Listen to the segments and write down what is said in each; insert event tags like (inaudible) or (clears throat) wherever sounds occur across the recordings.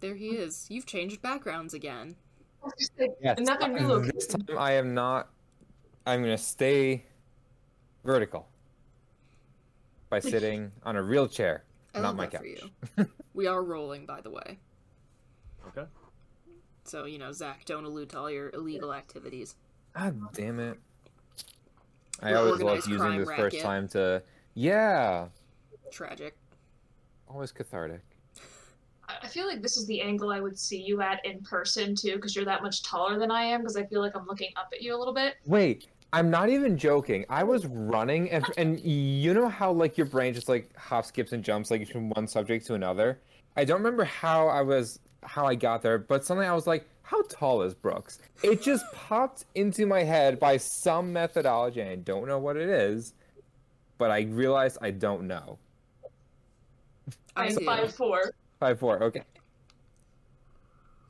There he is. You've changed backgrounds again. Yes, Another new location. This time I am not. I'm gonna stay vertical by (laughs) sitting on a real chair, I not love my that couch. for you. (laughs) we are rolling, by the way. okay. So, you know, Zach, don't allude to all your illegal activities. God damn it! I Your always love using crime this first time to. Yeah, Tragic. always cathartic. I I feel like this is the angle I would see you at in person too, because you're that much taller than I am. Because I feel like I'm looking up at you a little bit. Wait, I'm not even joking. I was running, and and you know how like your brain just like hops, skips, and jumps like from one subject to another. I don't remember how I was how I got there, but suddenly I was like, "How tall is Brooks?" It just popped into my head by some methodology. and I don't know what it is, but I realized I don't know. I I'm five four. Five four. Okay.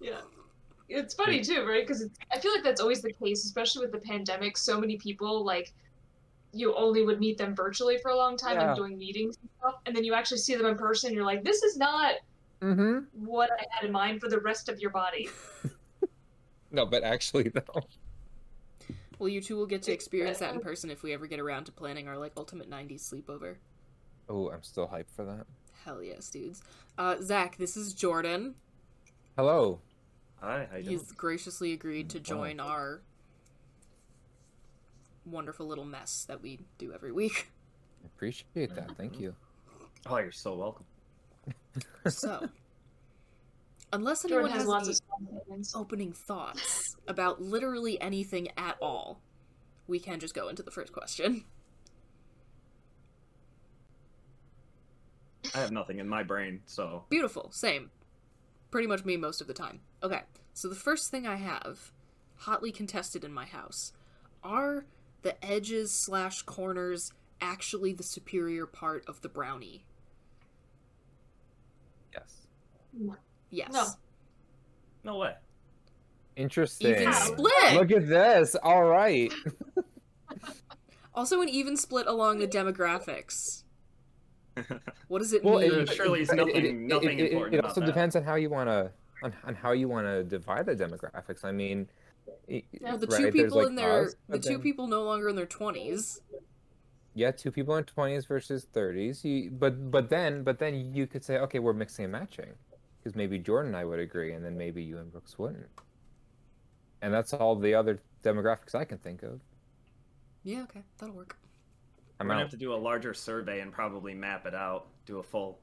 Yeah. It's funny too, right? Because I feel like that's always the case, especially with the pandemic. So many people like you only would meet them virtually for a long time Yeah. and doing meetings and stuff, and then you actually see them in person. and You're like, this is not Mm-hmm. what I had in mind for the rest of your body. (laughs) No, but actually though. Well, you two will get to experience that in person if we ever get around to planning our, like, ultimate 90s sleepover. Oh, I'm still hyped for that. Hell yes, dudes. Uh, Zach, this is Jordan. Hello. Hi, how you doing? He's graciously agreed to join our wonderful little mess that we do every week. Appreciate that. Thank you. Oh, you're so welcome. So, (laughs) unless Jordan anyone has has, lots any of opening thoughts about literally anything at all, we can just go into the first question. I have nothing in my brain, so Beautiful, same. Pretty much me most of the time. Okay, so the first thing I have, hotly contested in my house, are the edges slash corners actually the superior part of the brownie? Yes. Yes. No. no way. Interesting. Even split. Look at this. All right. Also, an even split along the demographics. What does it Well, mean? There surely is it- nothing- it- it- nothing it- it- important It about also that. depends on how you want to on, on how you want to divide the demographics. I mean, y- Well, the two there's, people like, in their us, the two then- people no longer in their twenties. Yeah, two people in twenties versus thirties. But but then but then you could say, okay, we're mixing and matching, because maybe Jordan and I would agree, and then maybe you and Brooks wouldn't. And that's all the other demographics I can think of. Yeah, okay, that'll work. I'm gonna out. have to do a larger survey and probably map it out, do a full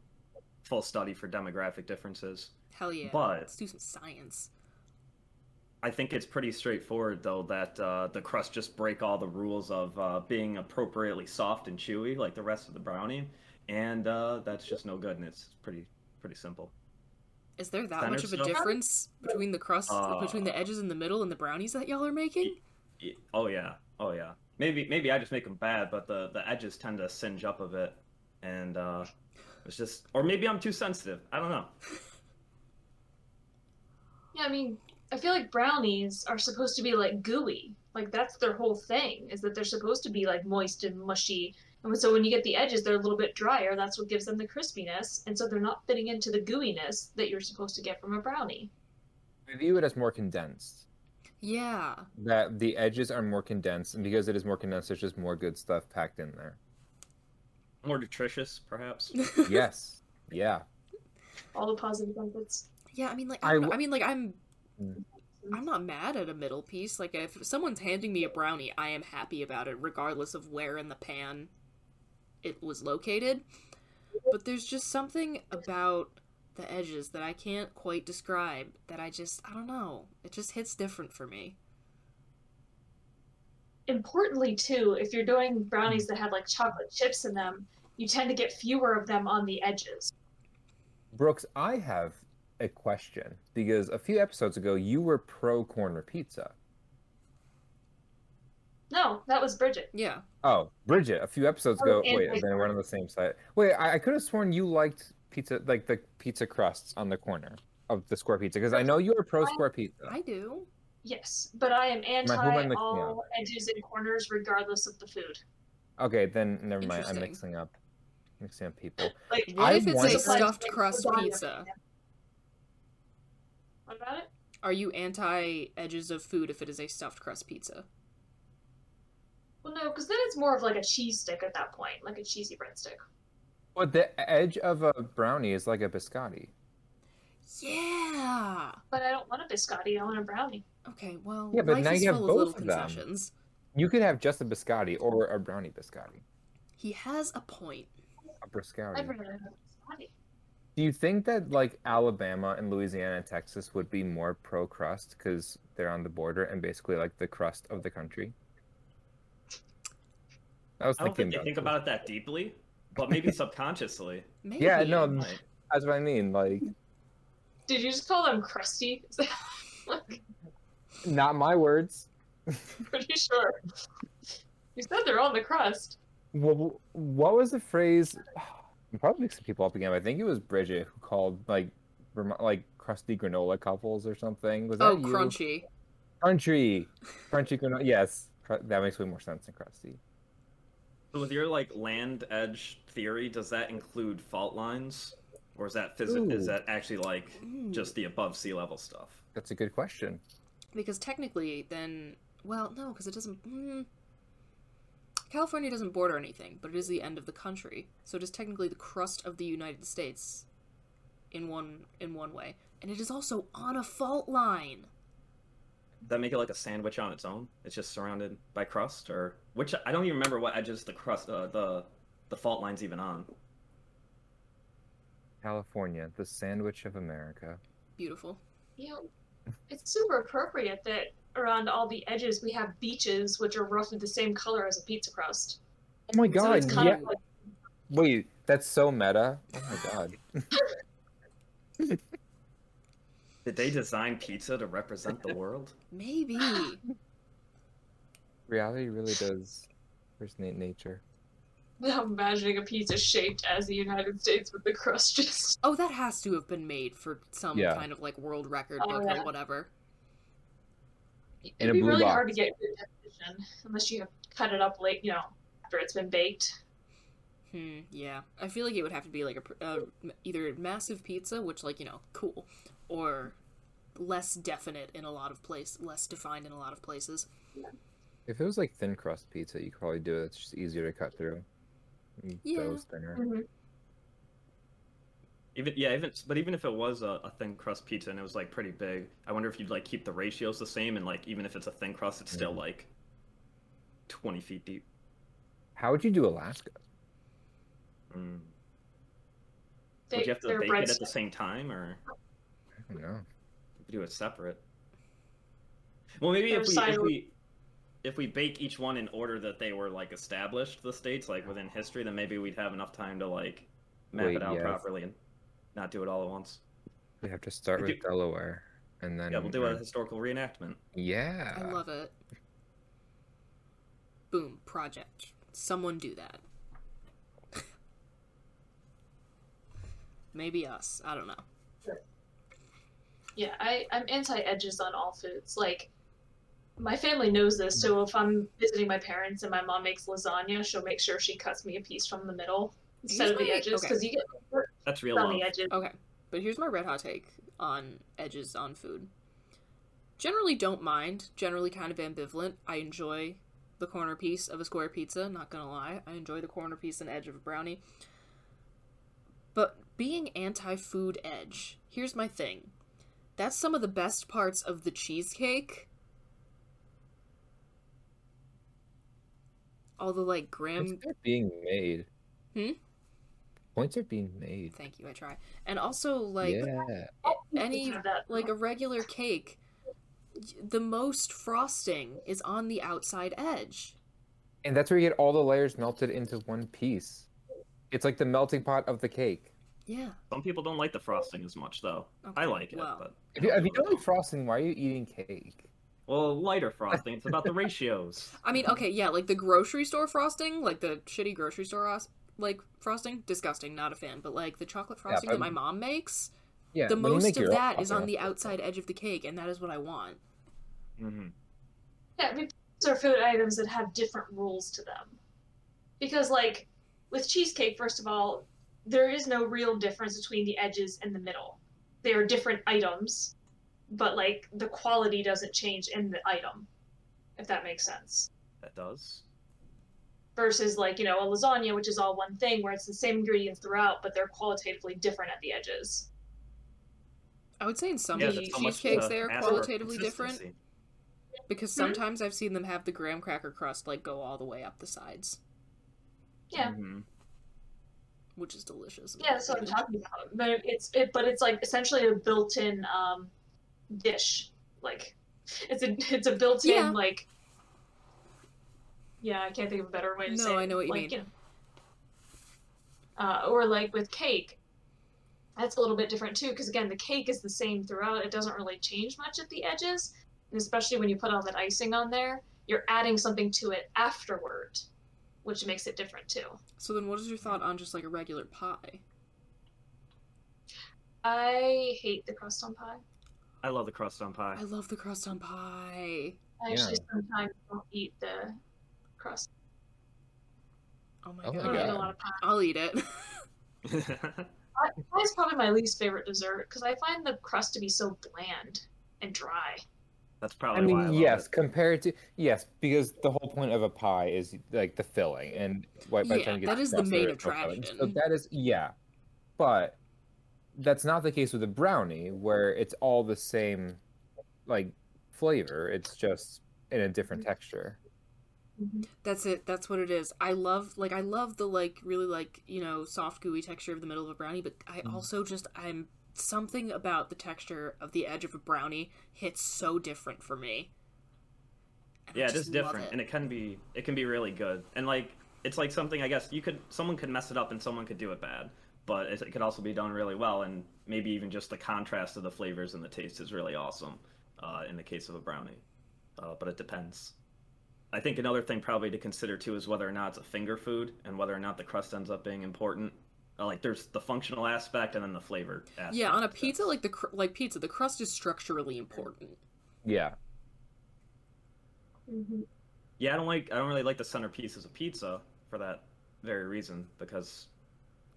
full study for demographic differences. Hell yeah. But- Let's do some science. I think it's pretty straightforward though that uh, the crust just break all the rules of uh, being appropriately soft and chewy like the rest of the brownie, and uh, that's just no good. And it's pretty pretty simple. Is there that Center much of a stuff? difference between the crust, Uh, between the edges in the middle, and the brownies that y'all are making? Y- Oh yeah, oh yeah. Maybe maybe I just make them bad, but the the edges tend to singe up a bit, and uh, it's just or maybe I'm too sensitive. I don't know. Yeah, I mean, I feel like brownies are supposed to be like gooey. Like that's their whole thing is that they're supposed to be like moist and mushy. And so when you get the edges, they're a little bit drier. That's what gives them the crispiness, and so they're not fitting into the gooiness that you're supposed to get from a brownie. I view it as more condensed. Yeah. That the edges are more condensed, and because it is more condensed, there's just more good stuff packed in there. More nutritious, perhaps. (laughs) yes. Yeah. All the positive benefits. Yeah, I mean, like, I I, don't know. w- I mean, like, I'm, Mm. I'm not mad at a middle piece. Like, if someone's handing me a brownie, I am happy about it, regardless of where in the pan it was located. But there's just something about the edges that I can't quite describe. That I just, I don't know. It just hits different for me. Importantly, too, if you're doing brownies mm. that have like chocolate chips in them, you tend to get fewer of them on the edges. Brooks, I have a question because a few episodes ago you were pro corner pizza. No, that was Bridget. Yeah. Oh, Bridget, a few episodes Oh, ago. Wait, like- then we're (laughs) on the same side. Wait, I, I could have sworn you liked pizza, like the pizza crusts on the corner of the square pizza, because I know you were pro square pizza. I do. Yes, but I am who am I anti mixing all edges and corners, regardless of the food. Okay, then never mind. I'm mixing up, mixing up people. Like, What I if it's want- a stuffed Like, crust lasagna. pizza? What about it? Are you anti edges of food if it is a stuffed crust pizza? Well, no, because then it's more of like a cheese stick at that point, like a cheesy breadstick. But the edge of a brownie is like a biscotti. Yeah. But I don't want a biscotti. I want a brownie. Okay, well, Yeah, but life now is you have full of little both of them. concessions. You could have just a biscotti or a brownie biscotti, He has a point. a I'd briscotti. rather have a biscotti. Do you think that like Alabama and Louisiana and Texas would be more pro crust because they're on the border and basically like the crust of the country? I was I don't thinking think they about think about it that deeply, but maybe subconsciously. Maybe. Yeah, no, that's what I mean. Like, Did you just call them crusty? (laughs) like, not my words. (laughs) pretty sure. You said they're on the crust. What, what was the phrase? I'm (sighs) probably mixing people up again. But I think it was Bridget who called like, Vermo- like crusty granola couples or something. Was that Oh, you? crunchy. Crunchy, crunchy granola. Yes, cr- that makes way more sense than crusty. So with your like land edge theory, does that include fault lines, or is that phys- Ooh. is that actually like just the above sea level stuff? That's a good question. Because technically, then, well, no, because it doesn't. Mm, California doesn't border anything, but it is the end of the country, so it is technically the crust of the United States, in one in one way, and it is also on a fault line. Does that make it like a sandwich on its own? It's just surrounded by crust, or which I don't even remember what edges the crust, uh, the the fault line's even on. California, the sandwich of America. Beautiful. You know, it's super appropriate that around all the edges we have beaches, which are roughly the same color as a pizza crust. Oh my god! it's kind yeah. of like Wait, that's so meta. Oh my god. (laughs) Did they design pizza to represent the world? Maybe. (laughs) Reality really does impersonate nature. (laughs) I'm imagining a pizza shaped as the United States with the crust just. (laughs) oh, that has to have been made for some Yeah. kind of like world record Oh, book yeah. or whatever. It'd be really box. hard to get good definition unless you have cut it up late, you know, after it's been baked. Hmm. Yeah. I feel like it would have to be like a pr- uh, either massive pizza, which like you know, cool, or less definite in a lot of place, less defined in a lot of places. If it was like thin crust pizza, you could probably do it. It's just easier to cut through. And Yeah. Dough's thinner. Even yeah, even but even if it was a, a thin crust pizza and it was like pretty big, I wonder if you'd like keep the ratios the same and like even if it's a thin crust, it's still Mhm. like twenty feet deep. How would you do Alaska? Mm. They, Would you have to they're bake it at the same time or I don't know. do it separate? Well, maybe They're if we, if we if we bake each one in order that they were like established, the states like within history, then maybe we'd have enough time to like map Wait, it out yes. properly and not do it all at once. We have to start We with Delaware, and then Yeah, we'll do a historical reenactment. yeah. I love it. Boom, project. Someone do that. Maybe us. I don't know. Yeah, I, I'm anti edges on all foods. Like, my family knows this, so if I'm visiting my parents and my mom makes lasagna, she'll make sure she cuts me a piece from the middle instead of the Here's my- edges, okay. because you get That's real on the edges. Okay, but here's my red hot take on edges on food. Generally, don't mind. Generally, kind of ambivalent. I enjoy the corner piece of a square pizza, not gonna lie. I enjoy the corner piece and edge of a brownie. But being anti food edge, here's my thing. That's some of the best parts of the cheesecake. All the like graham Points are being made. Hmm? Points are being made. Thank you, I try. And also like yeah. any like a regular cake, the most frosting is on the outside edge. And that's where you get all the layers melted into one piece. It's like the melting pot of the cake. Yeah. Some people don't like the frosting as much, though. I like it, well. but If you, if you don't like frosting, why are you eating cake? Well, lighter frosting. It's about the (laughs) ratios. I mean, okay, yeah, like the grocery store frosting, like the shitty grocery store ros- like frosting, disgusting, not a fan. But like the chocolate frosting that my mom makes, Yeah, the most of that is on the outside edge of the cake, and that is what I want. Mm-hmm. Yeah, I mean, these are food items that have different rules to them. Because, like, with cheesecake, first of all, there is no real difference between the edges and the middle. They are different items, but, like, the quality doesn't change in the item, if that makes sense. That does. Versus, like, you know, a lasagna, which is all one thing, where it's the same ingredients throughout, but they're qualitatively different at the edges. I would say in some Yeah, che- there's so cheesecakes to they are qualitatively different consistency. because Hmm? sometimes I've seen them have the graham cracker crust like go all the way up the sides, Yeah. Mhm. which is delicious. Yeah, that's what I'm talking about. But it's it, but it's like essentially a built-in um, dish. Like it's a (laughs) it's a built-in Yeah. like. Yeah, I can't think of a better way to No, say it. I know what you like, mean. know, uh, or like with cake, that's a little bit different too. Because again, the cake is the same throughout. It doesn't really change much at the edges, and especially when you put all that icing on there, you're adding something to it afterward, which makes it different too. So then, what is your thought on just like a regular pie? I hate the crust on pie. I love the crust on pie. I love the crust on pie. I actually sometimes don't eat the crust. Oh my Oh my I god. don't eat a God. lot of pie. I'll eat it. (laughs) (laughs) Pie pie is probably my least favorite dessert because I find the crust to be so bland and dry. That's I probably why I mean, love yes, it. compared to yes, because the whole point of a pie is like the filling, and what by the Yeah, time you get that to is the main there is no filling. So attraction. that is yeah, but that's not the case with a brownie, where it's all the same like flavor. It's just in a different texture. That's it. That's what it is. I love like I love the like really like, you know, soft gooey texture of the middle of a brownie, but I Mm. also just I'm something about the texture of the edge of a brownie hits so different for me. And Yeah, it just is different, it. and it can be it can be really good. And like it's like something I guess you could someone could mess it up and someone could do it bad, but it, it could also be done really well. And maybe even just the contrast of the flavors and the taste is really awesome uh, in the case of a brownie. Uh, but it depends. I think another thing probably to consider too is whether or not it's a finger food and whether or not the crust ends up being important. Uh, like there's the functional aspect and then the flavor. Aspect. Yeah, on a pizza That's- like the cr- like pizza, the crust is structurally important. Yeah, Yeah, I don't like. I don't really like the centerpiece of a pizza for that very reason because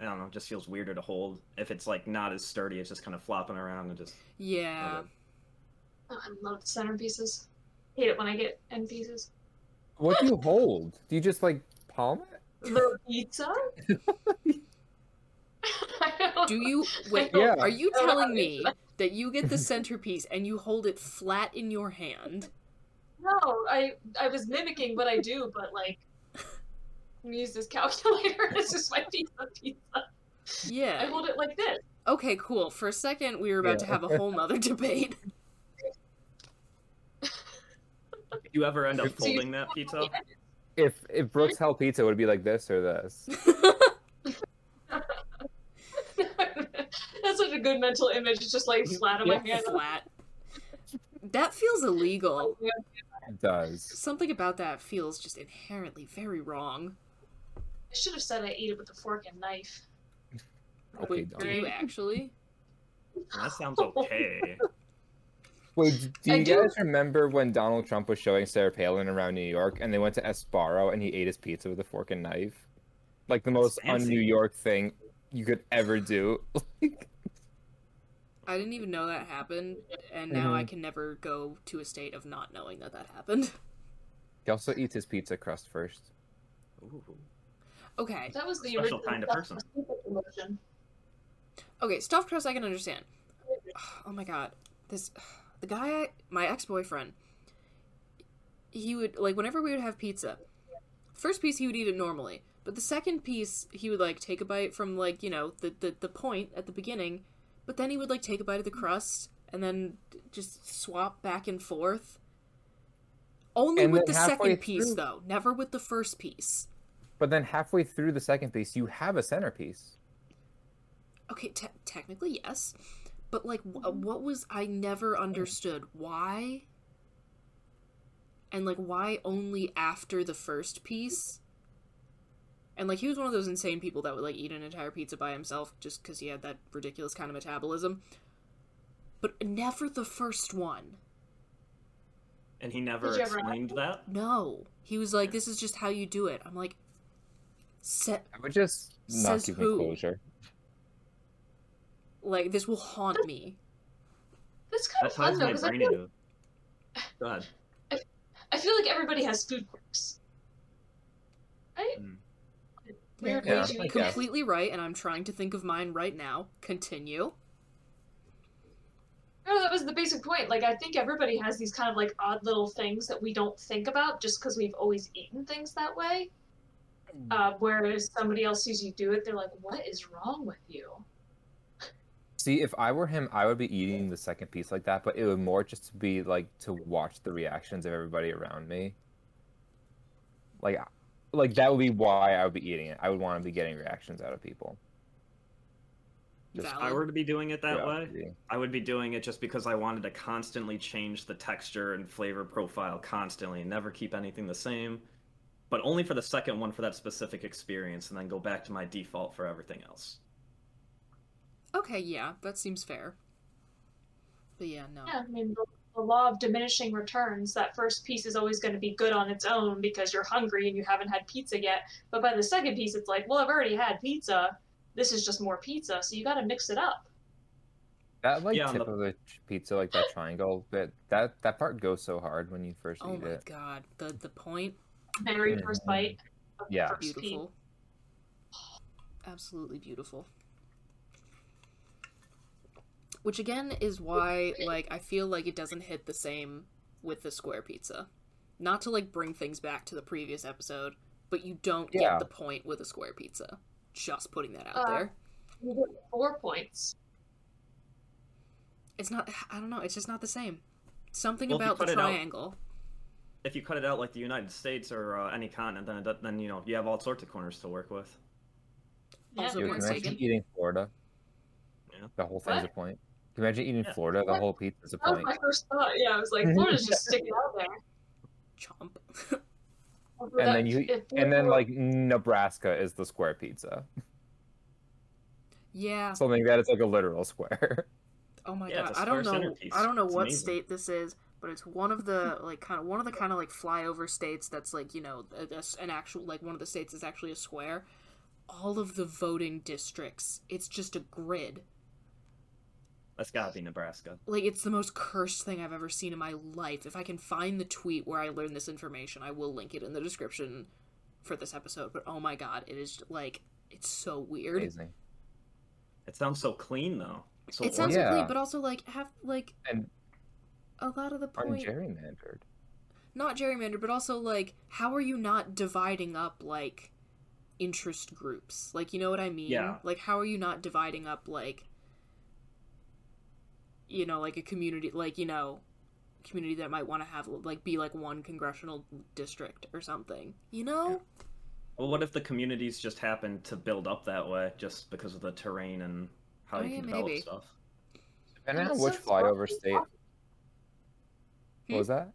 I don't know, it just feels weirder to hold. If it's like not as sturdy, it's just kind of flopping around and just. Yeah. Okay. Oh, I love centerpieces. Hate it when I get end pieces. what do you hold? Do you just like palm it? The pizza? Don't (laughs) Do know. you wait? Yeah. Are you I don't know how telling me that you get the (laughs) centerpiece and you hold it flat in your hand? No, I I was mimicking what I do, but like I'm use this calculator. (laughs) It's just my piece of pizza. Yeah. I hold it like this. Okay, cool. For a second, we were about to have a whole nother (laughs) debate. If you ever end up So folding that pizza, If if Brooks held pizza, would it be like this or this? (laughs) That's such a good mental image. It's just like flat on my hand. flat. That feels illegal. It does. Something about that feels just inherently very wrong. I should have said I eat it with a fork and knife. Okay, Wait, do you actually? that sounds (laughs) okay. Wait, do I you do- guys remember when Donald Trump was showing Sarah Palin around New York and they went to Sbarro and he ate his pizza with a fork and knife? Like the most un New York thing you could ever do. (laughs) I didn't even know that happened, and now Mm-hmm. I can never go to a state of not knowing that that happened. He also eats his pizza crust first. Ooh. Okay. That was the Special original kind of person. promotion. Okay, stuffed crust I can understand. (sighs) Oh my god. This (sighs) the guy my ex-boyfriend he would like whenever we would have pizza. First piece he would eat it normally, but the second piece he would like take a bite from like, you know, the the, the point at the beginning, but then he would like take a bite of the crust and then just swap back and forth. Only And with the halfway second piece through- though, never with the first piece. But then halfway through the second piece, you have a centerpiece. Okay, te- technically yes, but like, wh- mm-hmm. what was I never understood why? And like, why only after the first piece? And like, he was one of those insane people that would like eat an entire pizza by himself just because he had that ridiculous kind of metabolism. But never the first one. And he never Did you ever explained that. No, he was like, "This is just how you do it." I'm like, "Set I would just not Says give who? me closure. like this will haunt me." That's kind That of fun though, my because I, brain feel- Go ahead. I feel like everybody has food quirks. Right? Mm. Weird Yeah, ways you I eat. guess. Completely right, and I'm trying to think of mine right now. Continue. No, that was the basic point. Like, I think everybody has these kind of like odd little things that we don't think about just because we've always eaten things that way. Uh, whereas somebody else sees you do it, they're like, "What is wrong with you?" See, if I were him, I would be eating the second piece like that, but it would more just be like to watch the reactions of everybody around me. Like, like that would be why I would be eating it. I would want to be getting reactions out of people. Just If I were to be doing it that way, curiosity. I would be doing it just because I wanted to constantly change the texture and flavor profile constantly and never keep anything the same. But only for the second one for that specific experience and then go back to my default for everything else. Okay, yeah, that seems fair. But yeah, no. Yeah, I mean, the, the law of diminishing returns. That first piece is always going to be good on its own because you're hungry and you haven't had pizza yet. But by the second piece, it's like, well, I've already had pizza. This is just more pizza, so you got to mix it up. That like Yeah, tip the- of the pizza, like that (gasps) triangle, that that that part goes so hard when you first Oh eat my it. god, the the point, Very first bite. of Yeah. first piece. beautiful. Absolutely beautiful. Which again is why like I feel like it doesn't hit the same with the square pizza. Not to like bring things back to the previous episode, but you don't Yeah. get the point with a square pizza. Just putting that out Uh, there. You get four points. It's not I don't know, it's just not the same. Something Well, about the cut it out- triangle. If you cut it out like the United States or uh, any continent, then it, then you know you have all sorts of corners to work with. Yeah, Also You point can imagine taken. eating Florida. Yeah. The whole thing's What? a point. Can you imagine eating Yeah. Florida? The What? whole pizza's a point. that was point. my first thought. Yeah, I was like, (laughs) Florida's just sticking out there. Chomp. And then you, and then like Nebraska is the square pizza. yeah. Something that is like a literal square. Oh my Yeah, god, I don't know. centerpiece. I don't know It's what amazing. state this is, but it's one of the like kind of one of the kind of like flyover states that's like you know a- a s- an actual like one of the states is actually a square. All of the voting districts, it's just a grid. That's gotta be Nebraska. Like it's the most cursed thing I've ever seen in my life. If I can find the tweet where I learned this information, I will link it in the description for this episode. But oh my god, it is like it's so weird. Amazing. It sounds so clean though. So It sounds Yeah. complete, but also like have like And a lot of the point. ungerrymandered. not gerrymandered, but also like, how are you not dividing up like interest groups? Like, you know what I mean? Yeah. Like, how are you not dividing up like, you know, like a community, like you know, community that might want to have like be like one congressional district or something. You know? Well, what if the communities just happen to build up that way just because of the terrain and how Oh, you yeah, can develop maybe. stuff? Depending on which flyover funny. state. What was that?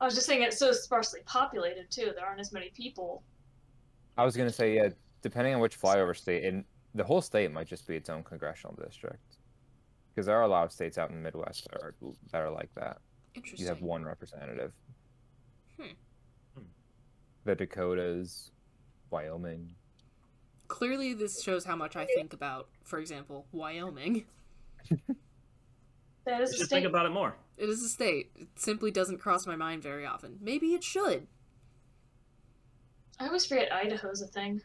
I was just saying it's so sparsely populated too. There aren't as many people. I was gonna say yeah. Depending on which flyover state, and the whole state might just be its own congressional district. Because there are a lot of states out in the Midwest that are that are like that. Interesting. You have one representative. Hmm. Hmm. The Dakotas, Wyoming. Clearly, this shows how much I think about, for example, Wyoming. (laughs) That is You should state. think about it more. It is a state. It simply doesn't cross my mind very often. Maybe it should. I always forget Idaho's a thing.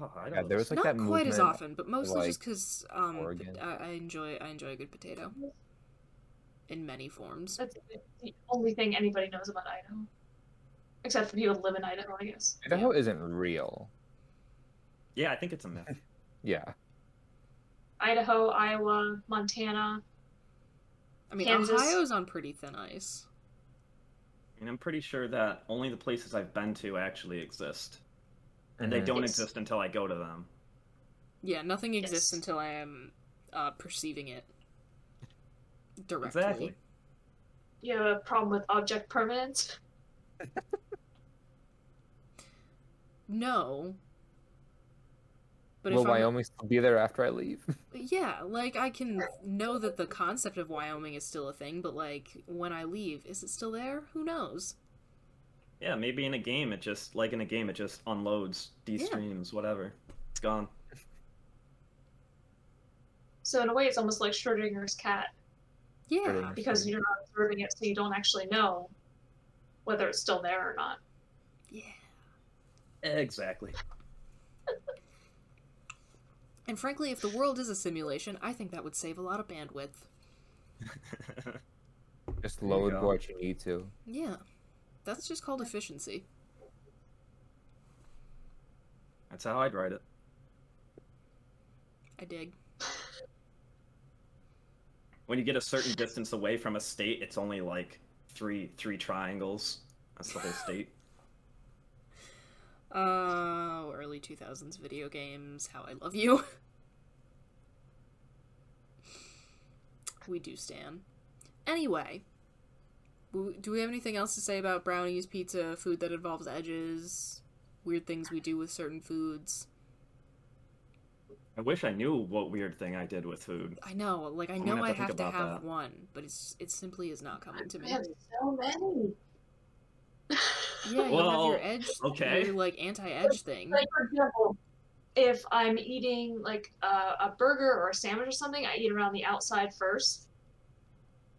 Oh, I Yeah, don't there was like Not that quite as often, but mostly like, just because um, I, I enjoy I enjoy a good potato in many forms. That's the only thing anybody knows about Idaho. Except for people who live in Idaho, I guess. Idaho isn't real. Yeah, I think it's a myth. (laughs) Yeah. Idaho, Iowa, Montana. I mean, Kansas. Ohio's on pretty thin ice. And I'm pretty sure that only the places I've been to actually exist. And they Mhm. don't Yes. exist until I go to them. Yeah, nothing exists Yes. until I am uh, perceiving it directly. Exactly. You have a problem with object permanence? (laughs) No. But Will if Wyoming still be there after I leave? (laughs) yeah, like I can know that the concept of Wyoming is still a thing, but like when I leave, is it still there? Who knows? Yeah, maybe in a game it just like in a game it just unloads, de-streams, whatever. It's gone. So in a way, it's almost like Schrodinger's cat Yeah. Because you're not observing it, so you don't actually know whether it's still there or not. Yeah. Exactly. And frankly, if the world is a simulation, I think that would save a lot of bandwidth. (laughs) Just There you load what you need to. Yeah. That's just called efficiency. That's how I'd write it. I dig. When you get a certain distance away from a state, it's only like three three triangles. That's the whole state. Uh, early 2000s video games, How I Love You. we do stan. Anyway, do we have anything else to say about brownies, pizza, food that involves edges, weird things we do with certain foods? I wish I knew what weird thing I did with food. I know, like I I'm know gonna I have to have to have that. one, but it's it simply is not coming to I me. have so many. (laughs) Yeah, you have Well, your edge, okay. your like anti-edge thing. Like for example, if I'm eating like a, a burger or a sandwich or something, I eat around the outside first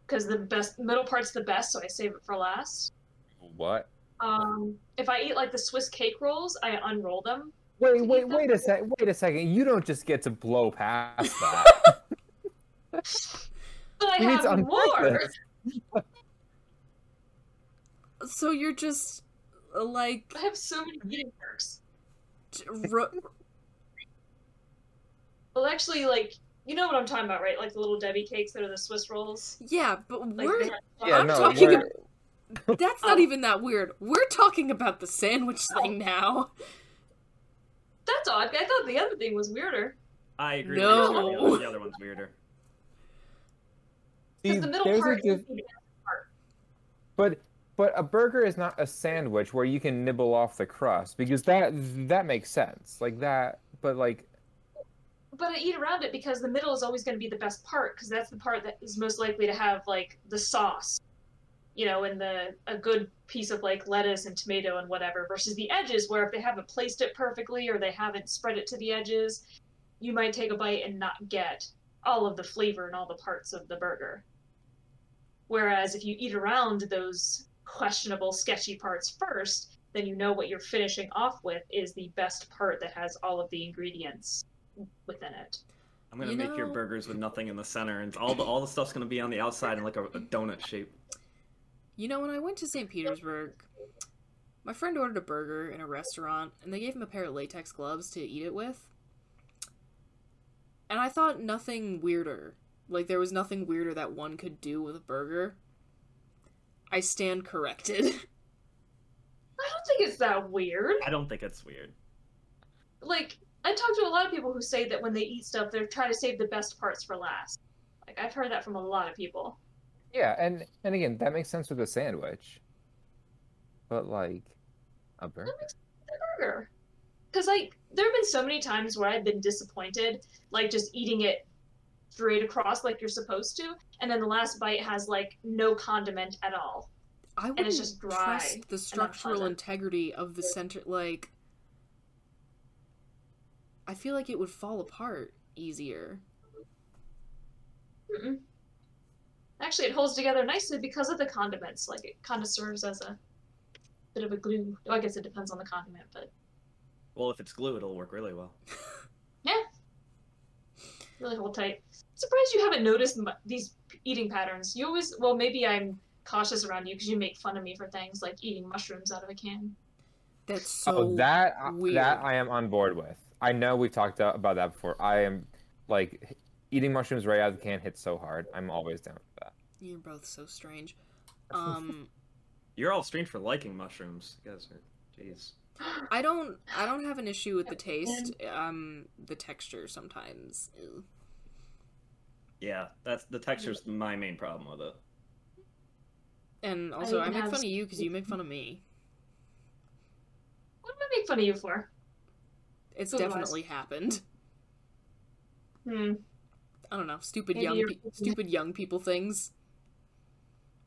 because the best middle part's the best, so I save it for last. What? Um, if I eat like the Swiss cake rolls, I unroll them. Wait, wait, wait a sec. Wait a second. You don't just get to blow past (laughs) that. But I You need to have more. So you're just like I have so many eating perks. ro- Well, actually, like you know what I'm talking about, right? Like the little Debbie cakes that are the Swiss rolls. yeah, but Like we're have- Yeah, I'm no, talking we're- (laughs) That's Oh. not even that weird. We're talking about the sandwich oh. thing now. That's odd. I thought the other thing was weirder. I agree. No. With you. The other- The other one's weirder. Because See, the middle there's a part diff- is the part. But but a burger is not a sandwich where you can nibble off the crust because that that makes sense. Like that, but like But I eat around it because the middle is always going to be the best part because that's the part that is most likely to have like the sauce, you know, and the a good piece of like lettuce and tomato and whatever. Versus the edges, where if they haven't placed it perfectly or they haven't spread it to the edges, you might take a bite and not get all of the flavor and all the parts of the burger. Whereas if you eat around those questionable, sketchy parts first, then you know what you're finishing off with is the best part that has all of the ingredients within it. I'm gonna You make your burgers with nothing in the center, and all the all the stuff's gonna be on the outside in like a, a donut shape. You know, when I went to St. Petersburg, my friend ordered a burger in a restaurant, and they gave him a pair of latex gloves to eat it with. And I thought nothing weirder. Like, there was nothing weirder that one could do with a burger. I stand corrected. (laughs) I don't think it's that weird. I don't think it's weird. Like, I talk to a lot of people who say that when they eat stuff, they're trying to save the best parts for last. Like, I've heard that from a lot of people. yeah, and and again that makes sense with a sandwich. But like a burger. That makes the burger. Because, like, there have been so many times where I've been disappointed, like, just eating it straight across like you're supposed to, and then the last bite has, like, no condiment at all. I wouldn't just dry trust the structural integrity of the center. Like, I feel like it would fall apart easier. Mm-mm. Actually it holds together nicely because of the condiments. Like it kind of serves as a bit of a glue. Well, I guess it depends on the condiment, but Well, if it's glue, it'll work really well. (laughs) yeah, really hold tight. Surprised you haven't noticed m- these p- eating patterns. You always, well, maybe I'm cautious around you because you make fun of me for things like eating mushrooms out of a can. That's so oh, that weird. that I am on board with. I know we've talked about that before. I am like eating mushrooms right out of the can hits so hard. I'm always down with that. You're both so strange. (laughs) Um, You're all strange for liking mushrooms. You guys are, jeez. I don't. I don't have an issue with the taste. Um, the texture sometimes. Ew. Yeah, that's the texture's my main problem with it. And also, I, even make have fun of you because you make fun of me. What do I make fun of you for? It's Food-wise. definitely happened. Hmm. I don't know. Stupid Maybe young, pe- stupid young people things.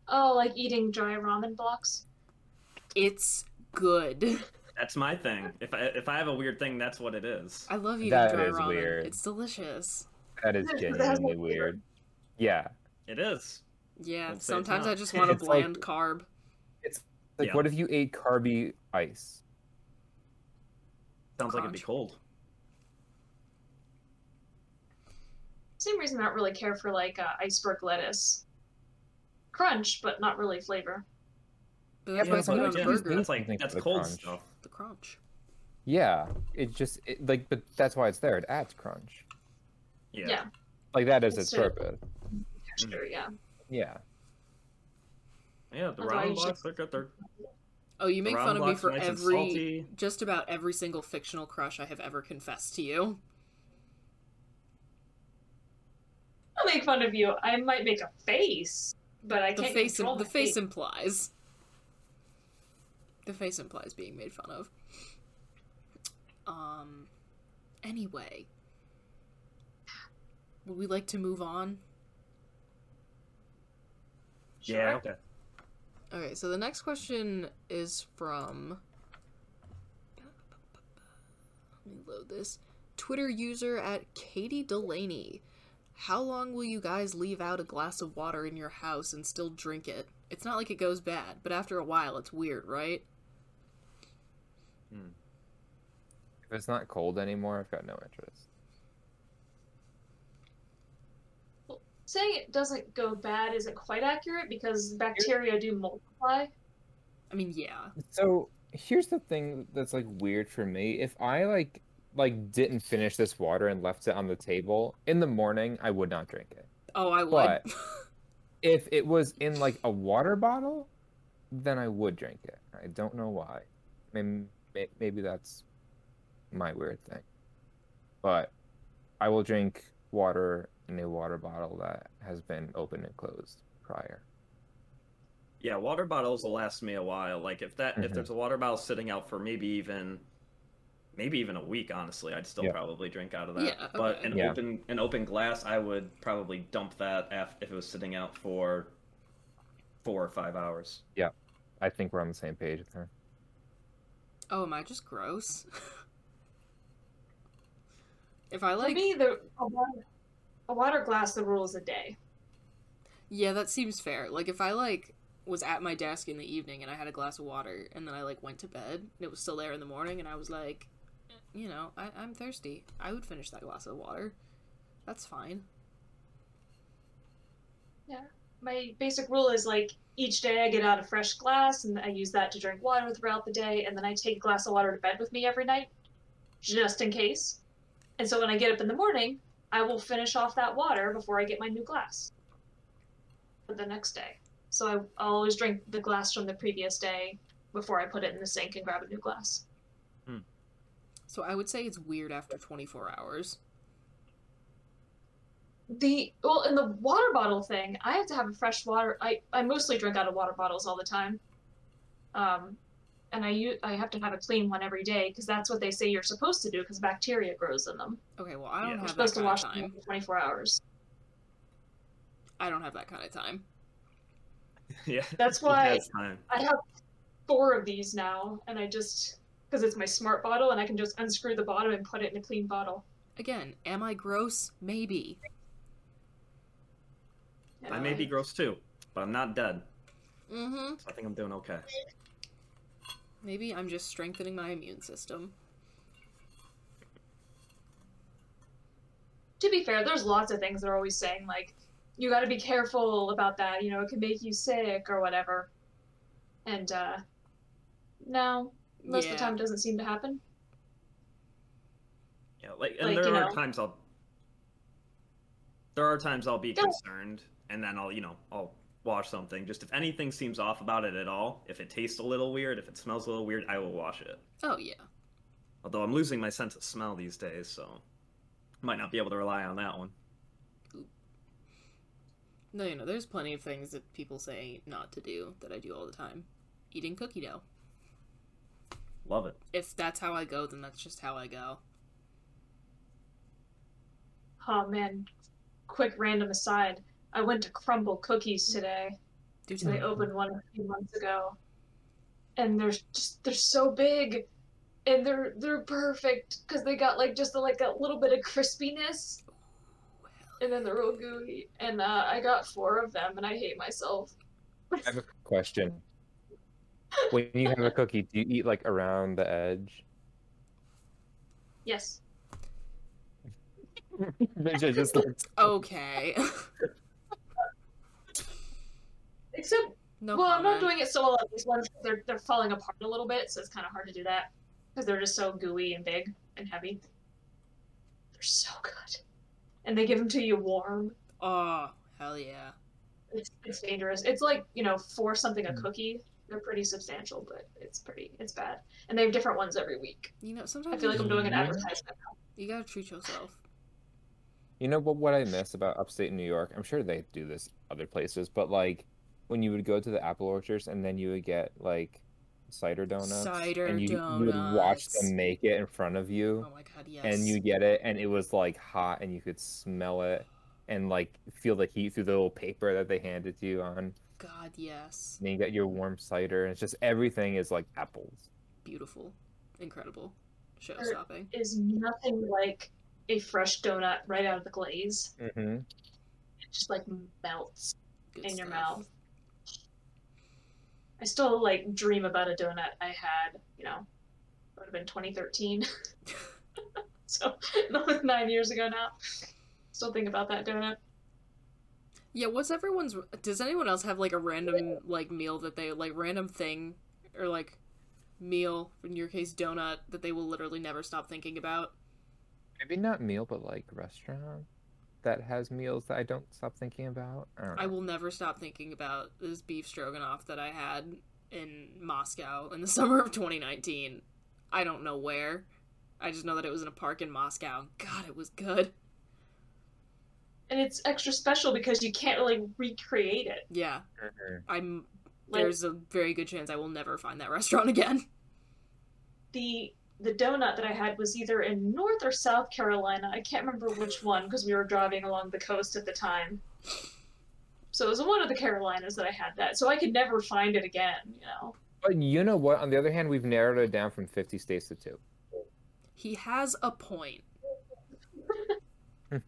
Oh, like eating dry ramen blocks. It's good. That's my thing. If I if I have a weird thing, that's what it is. I love eating That dry is ramen. weird. It's delicious. That is But it has no genuinely weird. Yeah. It is. Yeah. Don't Sometimes I just (laughs) want a It's like- bland carb. It's like Yeah. what if you ate carby ice? Sounds like it'd be cold. Same reason I don't really care for like uh, iceberg lettuce. Crunch, but not really flavor. But that's Yeah, why but it's good on a again, burger. That's like that's cold crunch. stuff. The crunch. Yeah. It just it, like but that's why it's there. It adds crunch. Yeah. Yeah. Like that is its It's purpose. Texture, yeah. Yeah. Yeah, the That's why ramen you should- blocks, they're good. They're Oh, you make fun of me for nice every, just about every single fictional crush I have ever confessed to you. I'll make fun of you. I might make a face, but I The can't face, control the my face implies. The face implies being made fun of. Um. Anyway, would we like to move on? yeah, okay. Okay, so the next question is from. Let me load this. Twitter user at Katie Delaney. How long will you guys leave out a glass of water in your house and still drink it? It's not like it goes bad, but after a while it's weird, right? If it's not cold anymore, I've got no interest. Saying it doesn't go bad isn't quite accurate because bacteria do multiply. I mean, yeah. So here's the thing that's like weird for me. If I like like didn't finish this water and left it on the table in the morning, I would not drink it. Oh, I would. But- (laughs) If it was in like a water bottle, then I would drink it. I don't know why. Maybe maybe that's my weird thing. But I will drink water in a water bottle that has been opened and closed prior. Yeah, water bottles will last me a while. Like if that if Mhm. there's a water bottle sitting out for maybe even maybe even a week, honestly, I'd still Yeah. probably drink out of that. Yeah, But an Yeah. open an open glass, I would probably dump that af- if it was sitting out for four or five hours. Yeah i think we're on the same page with her. oh, am I just gross? (laughs) if I For like. me, the a water, a water glass, the rule is a day. Yeah, that seems fair. Like if I like was at my desk in the evening and I had a glass of water and then I like went to bed and it was still there in the morning and I was like, you know, I, I'm thirsty. I would finish that glass of water. That's fine. Yeah. My basic rule is like each day I get out a fresh glass and I use that to drink water throughout the day, and then I take a glass of water to bed with me every night, just in case. And so when I get up in the morning, I will finish off that water before I get my new glass for the next day. So I, I'll always drink the glass from the previous day before I put it in the sink and grab a new glass. So I would say it's weird after 24 hours. The well, in the water bottle thing, I have to have a fresh water. I I mostly drink out of water bottles all the time, um, and I u- I have to have a clean one every day because that's what they say you're supposed to do because bacteria grows in them. Okay, well, I don't Yeah. You're have that supposed to wash of them for 24 hours. I don't have that kind of time. (laughs) yeah. That's why? I have four of these now, and I just because it's my smart bottle and I can just unscrew the bottom and put it in a clean bottle. Again, am I gross? Maybe. You I know, may be gross too, but I'm not dead, Mm-hmm. so I think I'm doing okay. Maybe I'm just strengthening my immune system. to be fair, there's lots of things they're always saying like you got to be careful about that. You know, it can make you sick or whatever. And uh, no, most of the time it doesn't seem to happen. Yeah, like and Like, there you are know- times I'll there are times I'll be concerned and then I'll, you know, I'll wash something. Just if anything seems off about it at all, if it tastes a little weird, if it smells a little weird, I will wash it. Oh yeah. Although I'm losing my sense of smell these days, so might not be able to rely on that one. No, you know, there's plenty of things that people say not to do that I do all the time. Eating cookie dough. Love it. If that's how I go, then that's just how I go. Oh man, quick random aside. I went to Crumbl Cookies today. Do So they opened one a few months ago, and they're just they're so big, and they're they're perfect because they got like just a, like a little bit of crispiness, and then they're real gooey. And uh, I got four of them, and I hate myself. I have a question. When you have a cookie, do you eat like around the edge? Yes. (laughs) Just looks Okay. (laughs) Except, no well, I'm not doing it so well on these ones. They're they're falling apart a little bit, so it's kind of hard to do that because they're just so gooey and big and heavy. They're so good, and they give them to you warm. Oh, hell yeah. It's, it's dangerous. It's like you know, for something a Mm. cookie, they're pretty substantial, but it's pretty, it's bad. And they have different ones every week. You know, sometimes I feel like I'm doing an Mhm. advertisement. now. you gotta treat yourself. You know what? What I miss about upstate New York? I'm sure they do this other places, but like when you would go to the apple orchards and then you would get like cider donuts, Cider and you, you would watch them make it in front of you, Oh my god, yes. and you get it, and it was like hot, and you could smell it, and like feel the heat through the little paper that they handed to you on. God, yes. And then you get your warm cider, and it's just everything is like apples. Beautiful. Incredible. Show stopping. Is nothing like a fresh donut right out of the glaze. Mm-hmm. It just like melts Good in your mouth. I still like dream about a donut I had, you know, it would have been 2013. (laughs) so (laughs) nine years ago now. Still think about that donut. Yeah, what's everyone's does anyone else have like a random like meal that they like random thing or like meal, in your case donut that they will literally never stop thinking about? Maybe not meal, but like restaurant that has meals that I don't stop thinking about. I. I will never stop thinking about this beef stroganoff that I had in Moscow in the (laughs) summer of 2019. I don't know where. I just know that it was in a park in Moscow. God, it was good. And it's extra special because you can't really recreate it. Yeah, Mhm. I'm. Like- There's a very good chance I will never find that (laughs) restaurant again. The the donut that I had was either in North or South Carolina. I can't remember which one because we were driving along the coast at the time. So it was one of the Carolinas that I had that. So I could never find it again, you know. But you know what? On the other hand, we've narrowed it down from 50 states to two. He has a point. (laughs)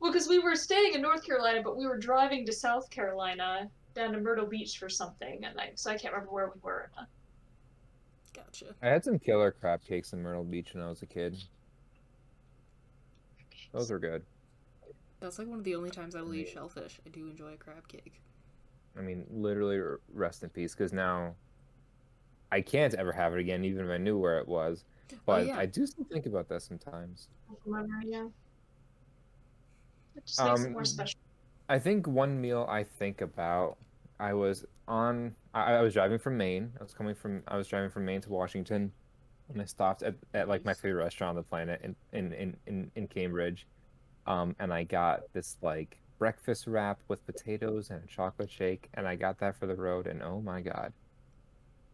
Well, because we were staying in North Carolina, but we were driving to South Carolina down to Myrtle Beach for something, and I so I can't remember where we were. Gotcha. I had some killer crab cakes in Myrtle Beach when I was a kid. Those were good. That's like one of the only times I will eat shellfish. I do enjoy a crab cake. I mean, literally, rest in peace. Because now I can't ever have it again, even if I knew where it was. But Oh, yeah. I do still think about that sometimes. Yeah. It just makes it more Um, special. I think one meal I think about. I was on. I, I was driving from Maine. I was coming from. I was driving from Maine to Washington, and I stopped at, at like my favorite restaurant on the planet in in in in, in Cambridge, um, and I got this like breakfast wrap with potatoes and a chocolate shake, and I got that for the road, and oh my god,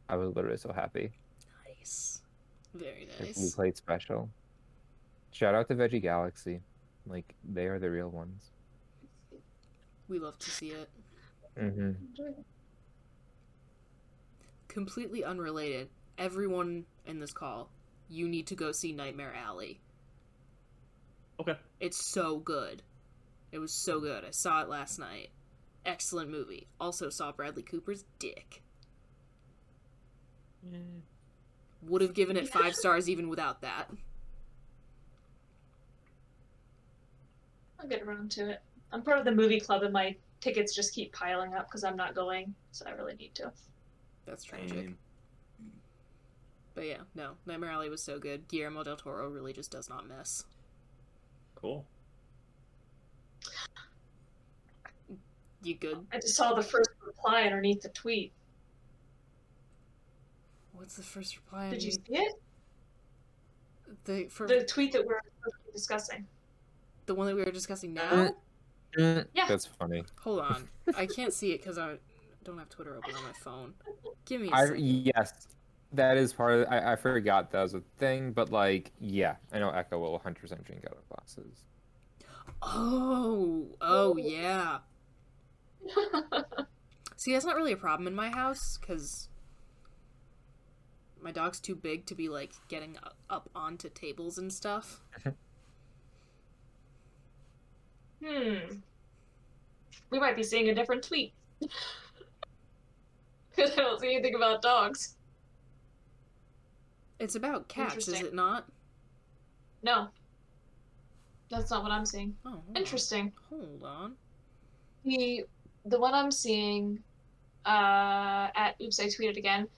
I was literally so happy. Nice. Very nice. we nice. played special. Shout out to Veggie Galaxy, like they are the real ones. We love to see it. hmm Completely unrelated. Everyone in this call, you need to go see Nightmare Alley. Okay. It's so good. It was so good. I saw it last night. Excellent movie. Also saw Bradley Cooper's dick. Would have given it five stars even without that. I'll get around to it. I'm part of the movie club, and my tickets just keep piling up because I'm not going, so I really need to. That's tragic. Same. But yeah, no. Nightmare Alley was so good. Guillermo del Toro really just does not miss. Cool. You good? I just saw the first reply underneath the tweet. What's the first reply? I Did you see it? The for The tweet that we're supposed to be discussing. the one that we were discussing now? Mm, mm, yeah. That's funny. Hold on. I can't see it because I don't have Twitter open on my phone. Give me a I yes, that is part of. I, I forgot that was a thing, but like, yeah, I know Echo will 100 percent drink out of glasses. Oh, oh yeah. (laughs) See, that's not really a problem in my house because my dog's too big to be like getting up onto tables and stuff. (laughs) Hmm. We might be seeing a different tweet. (laughs) Because (laughs) I don't see anything about dogs. It's about cats, is it not? No. That's not what I'm seeing. Oh, hold on. Interesting. Hold on. The the one I'm seeing uh at oops I tweeted again.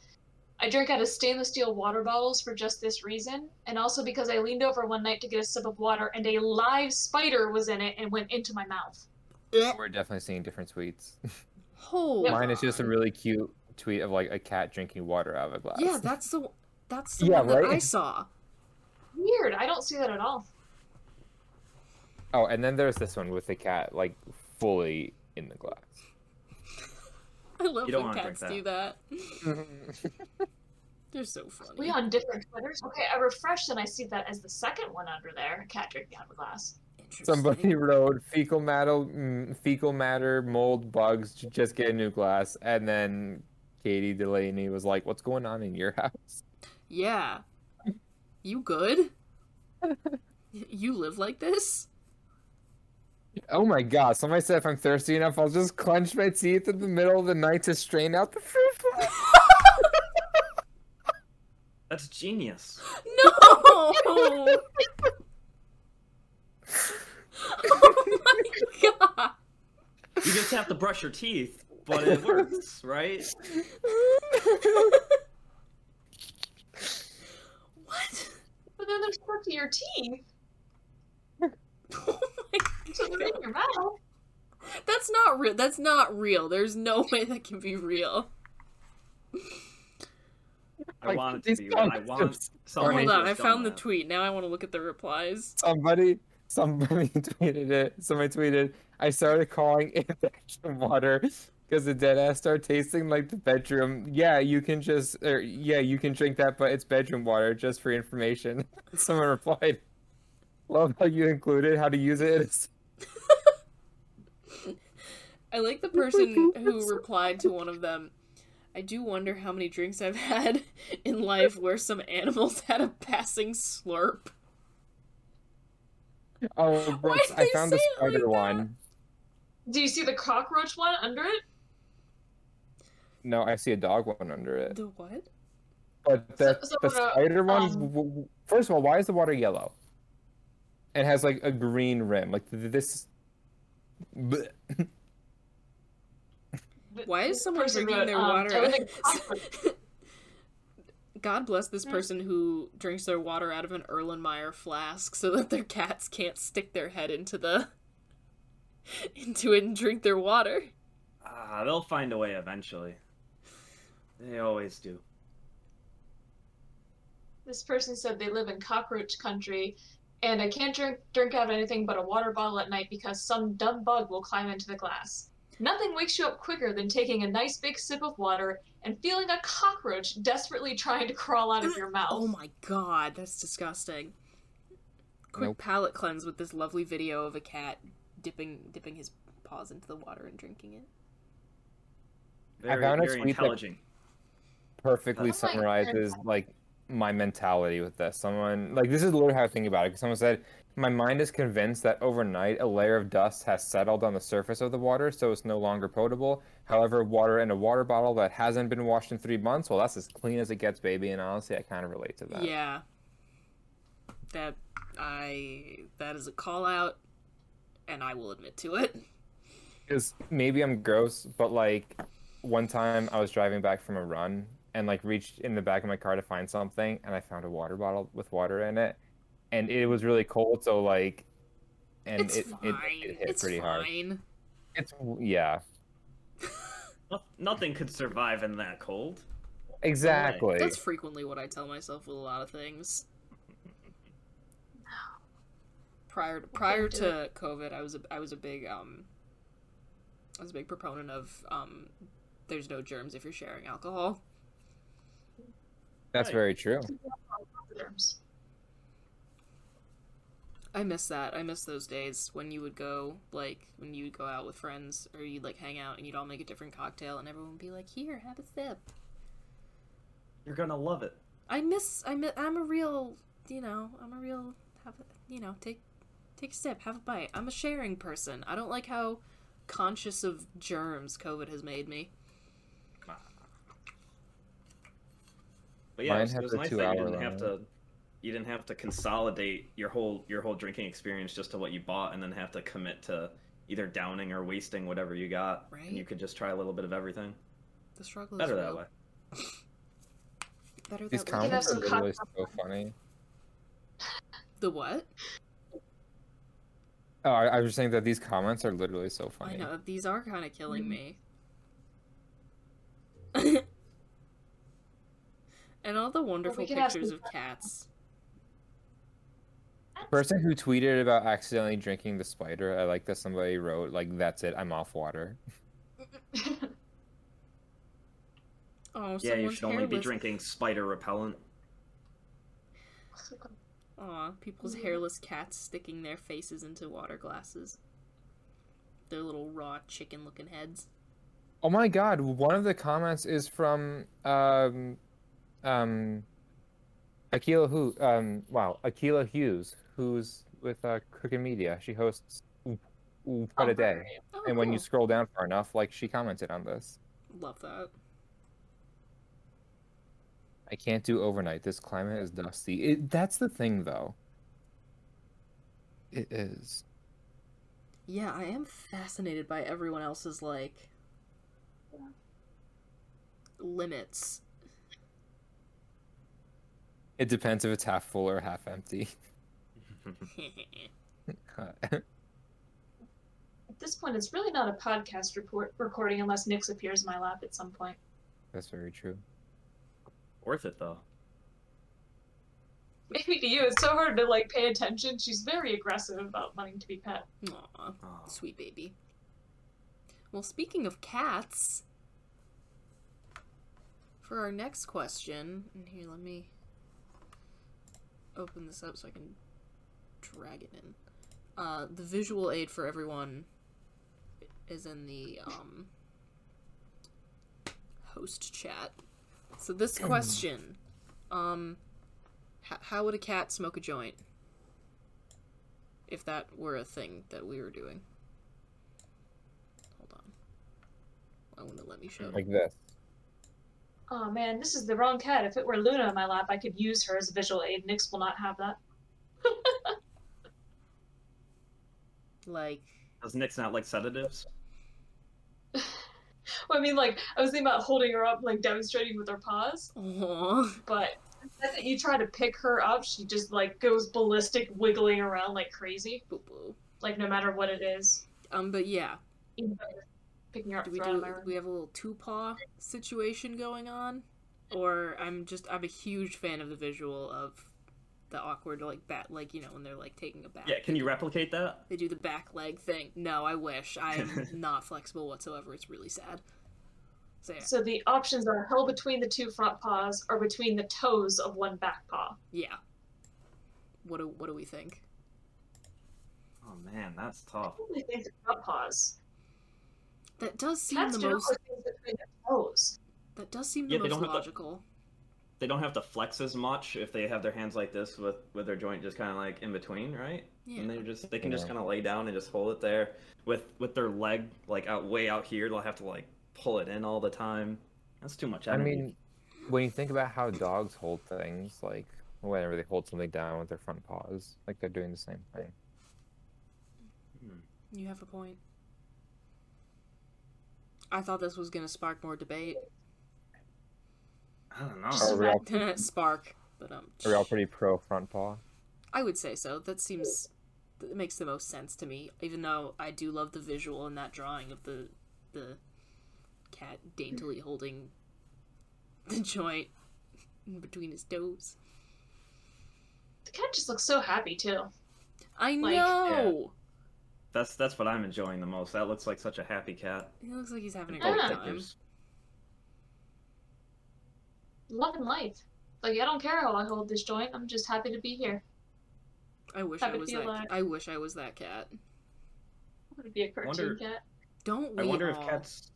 I drank out of stainless steel water bottles for just this reason, and also because I leaned over one night to get a sip of water and a live spider was in it and went into my mouth. We're definitely seeing different tweets. (laughs) Hold Mine is just a on. really cute tweet of like a cat drinking water out of a glass. Yeah, that's the that's the Yeah, one that I saw. Weird. I don't see that at all. Oh, and then there's this one with the cat like fully in the glass. I love You don't when wanna drink cats do that. (laughs) They're so funny. We on different Twitters. Okay, I refreshed and I see that as the second one under there. A cat drinking out of a glass. Interesting. Somebody (laughs) wrote fecal matter, mm, fecal matter, mold, bugs. Just get a new glass. And then Katie Delaney was like, "What's going on in your house?" Yeah. You good? (laughs) You live like this? Oh my god! Somebody said if I'm thirsty enough, I'll just clench my teeth in the middle of the night to strain out the fruit fly. (laughs) That's genius. No! (laughs) oh my god! You just have to brush your teeth, but it works, right? What? But then they're stuck to your teeth, Oh my so they're in your mouth. That's not real. That's not real. There's no way that can be real. I Like, want it to be. real. I want someone Hold on, I have done found the tweet. Now I want to look at the replies. Somebody, (laughs) somebody tweeted it. Somebody tweeted, "I started calling it bedroom water because the dead ass start tasting like the bedroom. Yeah, you can just, or yeah, you can drink that, but it's bedroom water. Just for information." (laughs) Someone replied, "Love how you included how to use it." I like the person who replied to one of them. I do wonder how many drinks I've had (laughs) in life where some animals had a passing slurp. Oh, Brooks, I found the say it like spider one. Do you see the cockroach one under it? No, I see a dog one under it. The what? But the, So- so the the, spider one, um, w- w- first of all, why is the water yellow? It has like a green rim. Like this. (laughs) Why is this someone drinking their um, water? (laughs) I live in Cockroach- God bless this Hmm. person who drinks their water out of an Erlenmeyer flask so that their cats can't stick their head into the (laughs) into it and drink their water. Ah, they'll find a way eventually. They always do. This person said they live in cockroach country, and I can't drink drink out of anything but a water bottle at night because some dumb bug will climb into the glass. Nothing wakes you up quicker than taking a nice big sip of water and feeling a cockroach desperately trying to crawl out of mm, your mouth. Oh my god, that's disgusting. Quick Nope. palate cleanse with this lovely video of a cat dipping dipping his paws into the water and drinking it. Very, found a very tweet that- intelligent. Perfectly Oh my summarizes like my mentality with this. Someone like this is literally how I think about it. Because someone said my mind is convinced that overnight a layer of dust has settled on the surface of the water, so it's no longer potable. However, water in a water bottle that hasn't been washed in three months, well, that's as clean as it gets, baby. And honestly, I kind of relate to that. Yeah. That I that is a call out and I will admit to it. (laughs) Because maybe I'm gross, but like one time I was driving back from a run and like reached in the back of my car to find something, and I found a water bottle with water in it, and it was really cold, so like, and it's it, fine. it it hit it's pretty hard. It's yeah, Nothing could survive in that cold. exactly. That's frequently what I tell myself with a lot of things. Prior to, prior to COVID, I was a I was a big um I was a big proponent of um there's no germs if you're sharing alcohol. That's Right. very true. Germs. I miss that. I miss those days when you would go like when you would go out with friends or you'd like hang out and you'd all make a different cocktail and everyone would be like, "Here, have a sip." You're gonna love it. I miss I miss, I'm a real, you know, I'm a real have a, you know, take take a sip, have a bite. I'm a sharing person. I don't like how conscious of germs COVID has made me. But yeah, Mine it was, has it was nice that two-hour you didn't have limit. to you didn't have to consolidate your whole your whole drinking experience just to what you bought and then have to commit to either downing or wasting whatever you got. Right. And you could just try a little bit of everything. The struggle is Better is that real. way. (laughs) Better These that way. comments have are some literally so funny. The what? Oh, I, I was just saying that these comments are literally so funny. I know these are kind of killing me. (laughs) and all the wonderful can have pictures of cats. Person who tweeted about accidentally drinking the spider, I like that somebody wrote like, "That's it, I'm off water." (laughs) Oh, Yeah, you someone's should only be hairless- drinking spider repellent. Aw, people's hairless cats sticking their faces into water glasses. Their little raw chicken looking heads. Oh my god, one of the comments is from um um Akila who um wow, Akila Hughes, who's with uh Crooked Media. She hosts Ooh, Ooh, What a Day. Oh, And when you scroll down far enough, like she commented on this. Love that. I can't do overnight. This climate is dusty. It, that's the thing though. It is. Yeah, I am fascinated by everyone else's, like, limits. It depends if it's half full or half empty. (laughs) At this point, it's really not a podcast report recording unless Nix appears in my lap at some point. That's very true. Worth it though. Maybe to you, it's so hard to like pay attention. She's very aggressive about wanting to be pet. Aw, Oh. sweet baby. Well, speaking of cats, for our next question, and here, let me open this up so I can drag it in. Uh, the visual aid for everyone is in the um, host chat. So this question, um, h- how would a cat smoke a joint? If that were a thing that we were doing. Hold on. I want to let me show. Like this. Oh man, this is the wrong cat. If it were Luna in my lap, I could use her as a visual aid. Nix will not have that. (laughs) Like, Does Nix not like sedatives? (laughs) Well, I mean, like, I was thinking about holding her up, like demonstrating with her paws, aww. but the second you try to pick her up, she just like goes ballistic, wiggling around like crazy. Boo boo. Like no matter what it is, Um, but yeah, picking her up, do we throwing do? my room. We have a little two paw situation going on, or I'm just I'm a huge fan of the visual of the awkward like bat like you know when they're like taking a back. Yeah, can you replicate that? They do the back leg thing. No, I wish. I'm (laughs) not flexible whatsoever. It's really sad. So yeah, So the options are held between the two front paws or between the toes of one back paw. yeah. What do what do we think? Oh man, that's tough. I think it's front paws. That does seem Cats the most. put between their toes. That does seem the they most don't have the- logical. They don't have to flex as much if they have their hands like this with with their joint just kind of like in between, right? Yeah. And they're just they can just kind of lay down and just hold it there with with their leg like out way out here. They'll have to like pull it in all the time. That's too much effort. I mean, when you think about how dogs hold things, like whenever they hold something down with their front paws, like they're doing the same thing. Hmm. You have a point. I thought this was gonna spark more debate. I don't know. Are we all, (laughs) spark, but um, are we all pretty pro front paw? I would say so. That seems that makes the most sense to me. Even though I do love the visual in that drawing of the the cat daintily holding the joint in (laughs) between his toes. The cat just looks so happy too. I Like- know. That's that's what I'm enjoying the most. That looks like such a happy cat. He looks like he's having a Yeah. great time. Pictures. Loving life. Like I don't care how I hold this joint. I'm just happy to be here. I wish I Happy to was that. alive. I wish I was that cat. I'm gonna be a cartoon Wonder- cat. Don't we I wonder if cats.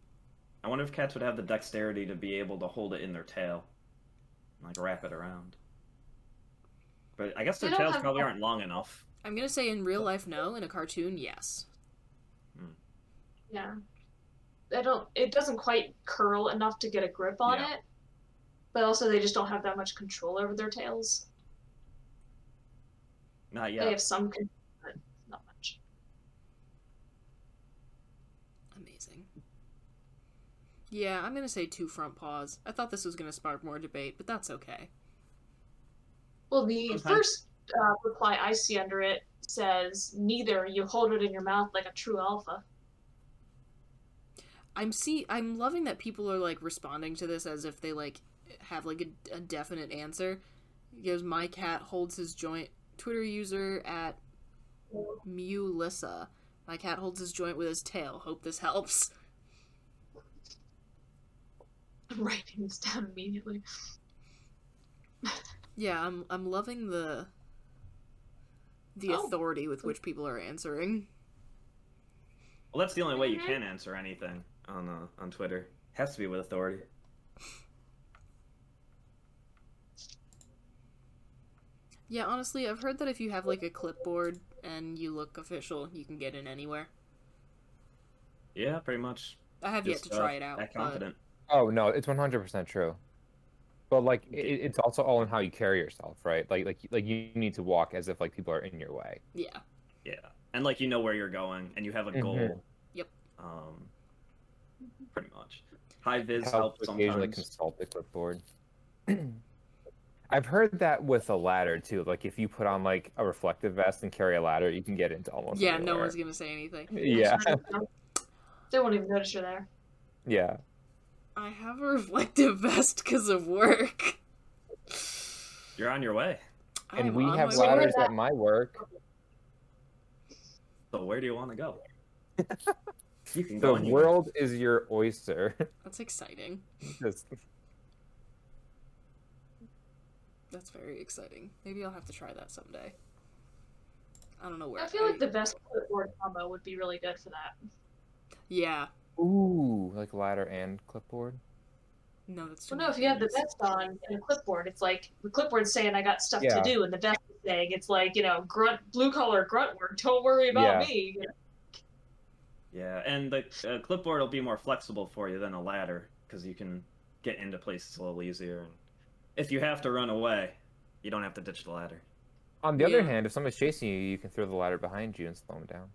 I wonder if cats would have the dexterity to be able to hold it in their tail, like wrap it around. But I guess their don't tails have- probably aren't long enough. I'm gonna say in real life, no. In a cartoon, yes. Hmm. Yeah. I don't. It doesn't quite curl enough to get a grip on Yeah. it. But also, they just don't have that much control over their tails. Not yet. They have some control, but not much. Amazing. Yeah, I'm gonna say two front paws. I thought this was gonna spark more debate, but that's okay. Well, the Sometimes- first uh, reply I see under it says, "Neither. You hold it in your mouth like a true alpha." I'm see I'm loving that people are like responding to this as if they like have like a, a definite answer. He goes, my cat holds his joint. Twitter user at Mewlissa. My cat holds his joint with his tail. Hope this helps. I'm (laughs) writing this down immediately. (laughs) Yeah, I'm I'm loving the the Oh. authority with which people are answering. Well, that's the only way you can answer anything on uh, on Twitter. Has to be with authority. Yeah, honestly, I've heard that if you have like a clipboard and you look official, you can get in anywhere. Yeah, pretty much. I have yet Just, to uh, try it out. That but- confident. Oh no, it's one hundred percent true. But like, it, it's also all in how you carry yourself, right? Like, like, like you need to walk as if like people are in your way. Yeah. Yeah, and like you know where you're going, and you have a goal. Mhm. Yep. Um, pretty much. High vis Help helps occasionally consult the clipboard. (clears throat) I've heard that with a ladder too. Like if you put on like a reflective vest and carry a ladder, you can get into almost. Yeah, no one's gonna say anything. (laughs) Yeah, (laughs) They won't even notice you're there. yeah. I have a (laughs) reflective vest because of work. You're on your way. And I'm we have ladders that- at my work. So where do you want to go? you can The go. anywhere. world is your oyster. That's exciting. Just- That's very exciting. Maybe I'll have to try that someday. I don't know where. I feel like the best clipboard combo would be really good for that. Yeah. Ooh, like ladder and clipboard. No, that's too Well, no, if you have the things. vest on and a clipboard, it's like the clipboard's saying I got stuff Yeah. to do, and the vest is saying it's like you know grunt blue collar grunt work. Don't worry about Yeah. me. Yeah, and the uh, clipboard will be more flexible for you than a ladder because you can get into places a little easier. And if you have to run away, you don't have to ditch the ladder. On the other hand, if somebody's chasing you, you can throw the ladder behind you and slow them down.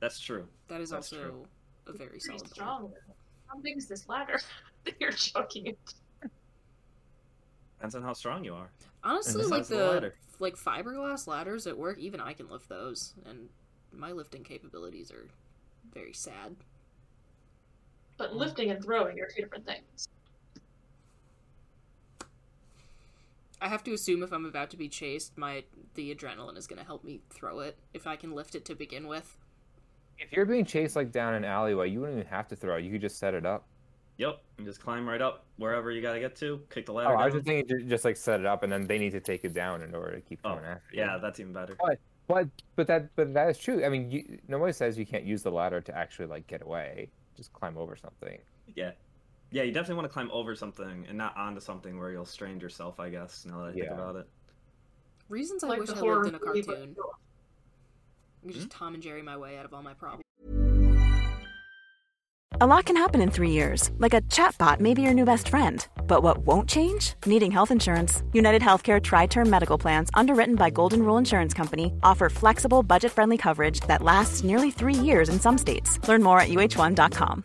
That's true. That is That's also true. a very Pretty solid point. strong. How big is this ladder? (laughs) that You're joking. Depends on how strong you are. Honestly, the like the the like fiberglass ladders at work, even I can lift those, and my lifting capabilities are very sad. But mm. lifting and throwing are two different things. I have to assume if I'm about to be chased, my the adrenaline is going to help me throw it if I can lift it to begin with. If you're being chased like down an alleyway, you wouldn't even have to throw. It, you could just set it up. Yep, and just climb right up wherever you got to get to. Kick the ladder. Oh, I was just thinking, just like set it up, and then they need to take it down in order to keep Oh, going after you. yeah, that's even better. But but that but that is true. I mean, you, nobody says you can't use the ladder to actually like get away. Just climb over something. Yeah, Yeah, you definitely want to climb over something and not onto something where you'll strain yourself. I guess now that I think about it. Reasons I Like wish I horror lived in a movie, but- cartoon. I could just hmm? Tom and Jerry my way out of all my problems. A lot can happen in three years, like a chatbot may be your new best friend. But what won't change? Needing health insurance. United Healthcare Tri Term Medical Plans, underwritten by Golden Rule Insurance Company, offer flexible, budget friendly coverage that lasts nearly three years in some states. Learn more at uh1.com.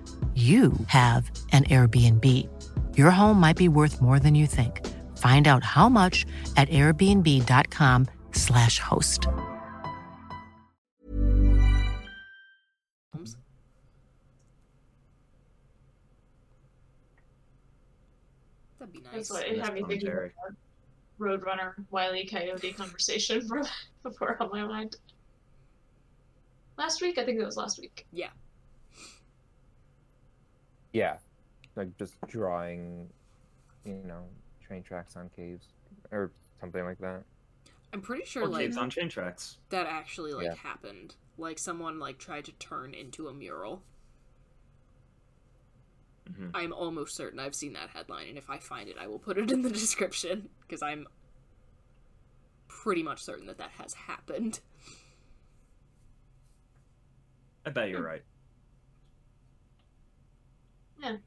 you have an Airbnb. Your home might be worth more than you think. Find out how much at airbnb.com/slash host. That'd be nice. That's what it had me thinking about Roadrunner, Wile E. Coyote conversation for (laughs) before on my mind. Last week, I think it was last week. Yeah. Yeah, like just drawing, you know, train tracks on caves or something like that. I'm pretty sure Or like caves on train tracks. that actually like Yeah. happened. Like someone like tried to turn into a mural. Mhm. I'm almost certain I've seen that headline, and if I find it, I will put it in the (laughs) description because I'm pretty much certain that that has happened. I bet you're (laughs) right. Yeah.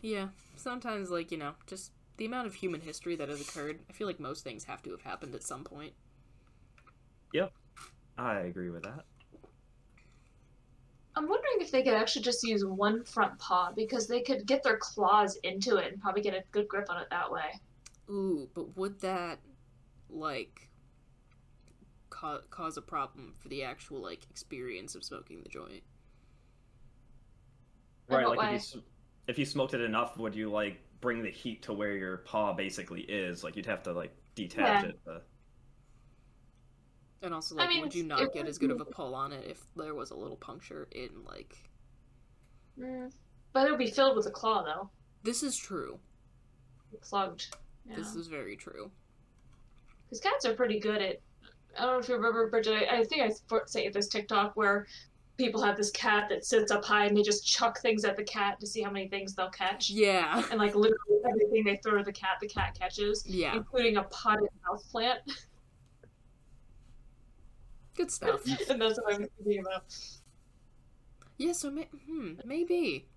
Yeah, sometimes like you know, just the amount of human history that has occurred. I feel like most things have to have happened at some point. Yep. I agree with that. I'm wondering if they could actually just use one front paw because they could get their claws into it and probably get a good grip on it that way. Ooh, but would that like ca- cause a problem for the actual like experience of smoking the joint? Right, what like if you, if you smoked it enough, would you like bring the heat to where your paw basically is? Like you'd have to like detach Yeah. it. But... And also, I like, mean, would you not get as good of a pull on it if there was a little puncture in like? Mm. But it would be filled with a claw, though. This is true. Plugged. Yeah. This is very true. Because cats are pretty good at. I don't know if you remember, Bridget. I, I think I sent this TikTok where people have this cat that sits up high and they just chuck things at the cat to see how many things they'll catch. Yeah. And like literally everything they throw to the cat, the cat catches, Yeah. including a potted house plant. Good stuff. (laughs) and that's what I'm thinking about. yeah. So may- hmm, maybe.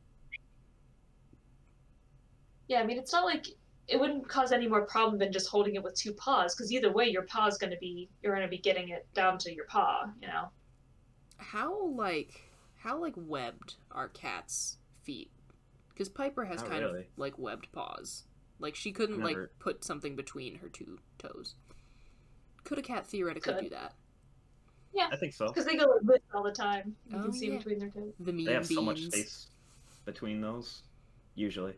Yeah, I mean, it's not like it wouldn't cause any more problem than just holding it with two paws, because either way, your paw's going to be you're going to be getting it down to your paw, you know. How like how like webbed are cats' feet? Because Piper has Not kind of like webbed paws. Like she couldn't like put something between her two toes. Could a cat theoretically Could. do that? Yeah, I think so. because they go like this all the time. You Oh, can see yeah. between their toes. The mean They have beans. so much space between those, usually.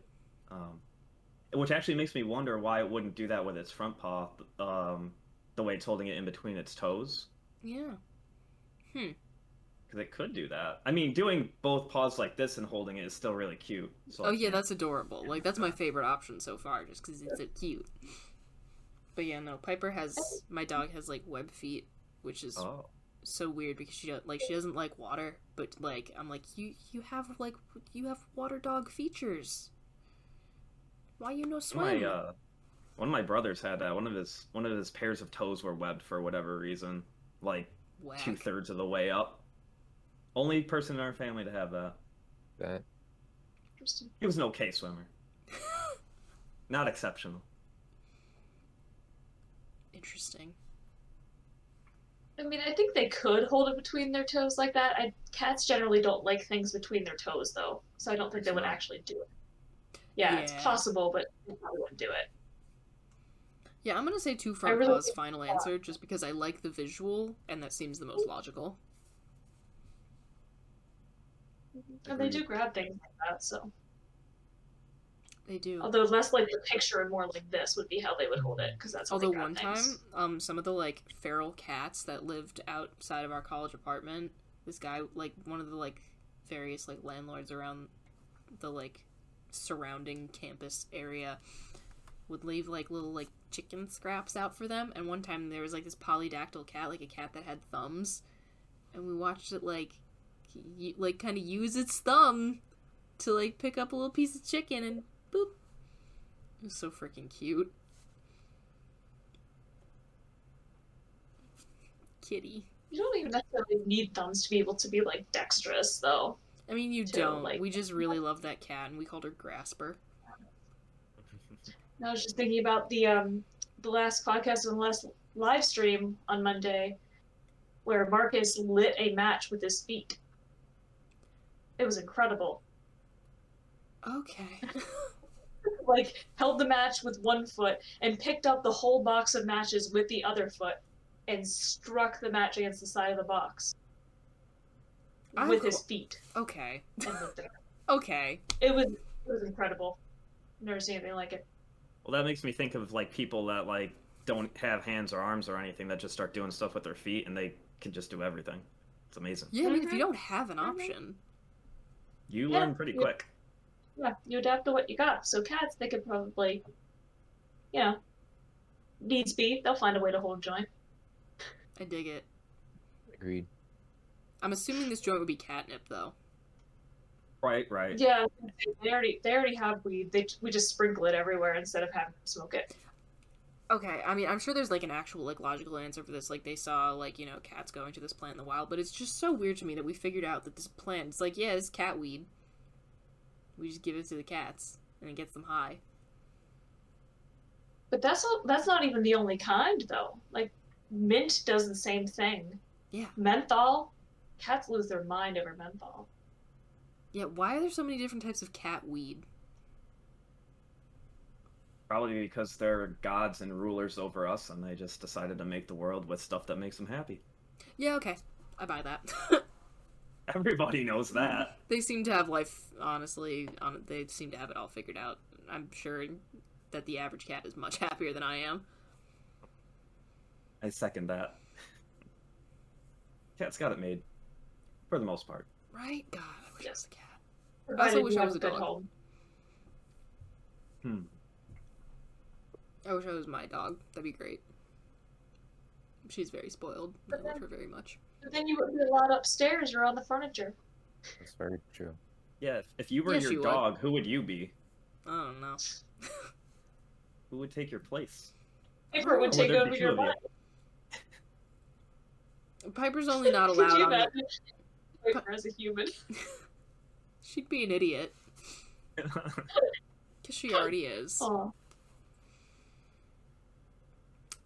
Um, which actually makes me wonder why it wouldn't do that with its front paw, um, the way it's holding it in between its toes. Yeah. Hmm. because it could do that. I mean, doing both paws like this and holding it is still really cute. So oh yeah, that's adorable. Like that's my favorite option so far, just because it's so cute. But yeah, no, Piper has my dog has like web feet, which is Oh. so weird because she like she doesn't like water, but like I'm like you you have like you have water dog features. Why you no One swim? my uh, one of my brothers had that. One of his one of his pairs of toes were webbed for whatever reason, like two thirds of the way up. Only person in our family to have that. That Interesting. He was an okay swimmer. (laughs) Not exceptional. Interesting. I mean, I think they could hold it between their toes like that. I, cats generally don't like things between their toes, though, so I don't think they would actually do it. Yeah, it's possible, but they probably wouldn't do it. Yeah, I'm gonna say two front really paws final that- answer just because I like the visual and that seems the most logical. And they do grab things like that, so. They do. Although less like the picture and more like this would be how they would hold it, because that's how Although they grab one things. time, um, some of the like feral cats that lived outside of our college apartment, this guy, like one of the like various like landlords around the like surrounding campus area, would leave like little like chicken scraps out for them. And one time there was like this polydactyl cat, like a cat that had thumbs, and we watched it like, y- like kind of use its thumb to like pick up a little piece of chicken and boop. It was so freaking cute. Kitty. You don't even necessarily need thumbs to be able to be like dexterous, though. I mean, you too, don't. like- we just really love that cat, and we called her Grasper. (laughs) I was just thinking about the um the last podcast and the last live stream on Monday, where Marcus lit a match with his feet. It was incredible. Okay. (laughs) (laughs) like held the match with one foot and picked up the whole box of matches with the other foot and struck the match against the side of the box I'm with his feet Okay. and lit it. (laughs) Okay. It was it was incredible. Never seen anything like it. Well, that makes me think of like people that like don't have hands or arms or anything that just start doing stuff with their feet and they can just do everything. It's amazing. Yeah, I mean, if you mm-hmm. don't have an mm-hmm. option, You Yeah, learn pretty yeah. quick. Yeah, you adapt to what you got. So cats, they could probably, you know, needs be, they'll find a way to hold a joint. I dig it. agreed. I'm assuming this joint would be catnip, though. Right, right. Yeah, they already they already have weed. They we just sprinkle it everywhere instead of having them smoke it. Okay, I mean, I'm sure there's like an actual like logical answer for this. Like they saw like you know cats going to this plant in the wild, but it's just so weird to me that we figured out that this plant. It's like yeah, it's cat weed. We just give it to the cats and it gets them high. But that's not, that's not even the only kind though. Like mint does the same thing. Yeah. Menthol, cats lose their mind over menthol. Yeah, why are there so many different types of cat weed? Probably because they're gods and rulers over us and they just decided to make the world with stuff that makes them happy. Yeah, okay, I buy that. (laughs) Everybody knows that. they seem to have life. Honestly, on they seem to have it all figured out. I'm sure that the average cat is much (laughs) happier than I am. I second that. Cat's got it made. For the most part. Right? God, I wish I was a cat. I also wish I was a dog. home. Hmm. I wish I was my dog. That'd be great. She's very spoiled. I love her very much. But then you would be a lot upstairs or on the furniture. That's very true. Yeah, if, if you were Yeah, your she would. dog, who would you be? I don't know. Who would take your place? Piper would take there over your two you? body. Piper's only (laughs) not allowed on the... Paper as a human? (laughs) She'd be an idiot. (laughs) Because she already is. Aw.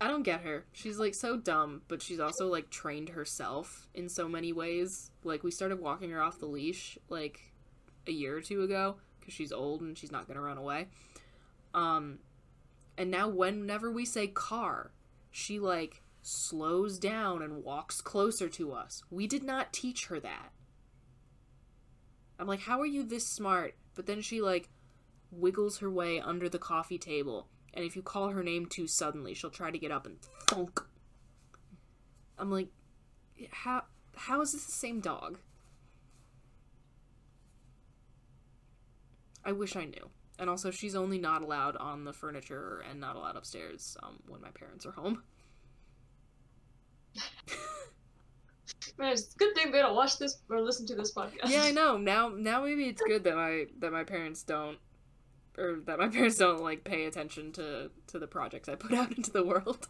I don't get her. She's like so dumb, but she's also like trained herself in so many ways. Like we started walking her off the leash like a year or two ago because she's old and she's not gonna run away. Um, and now whenever we say car, she like slows down and walks closer to us. We did not teach her that. I'm like, how are you this smart? But then she like wiggles her way under the coffee table, and if you call her name too suddenly, she'll try to get up and thunk. I'm like, how How is this the same dog? I wish I knew. And also, she's only not allowed on the furniture and not allowed upstairs um, when my parents are home. Man, it's a good thing they don't watch this or listen to this podcast. yeah, I (laughs) know. Now, now maybe it's good that my that my parents don't, or that my (laughs) parents don't like pay attention to to the projects I put (laughs) out into the world.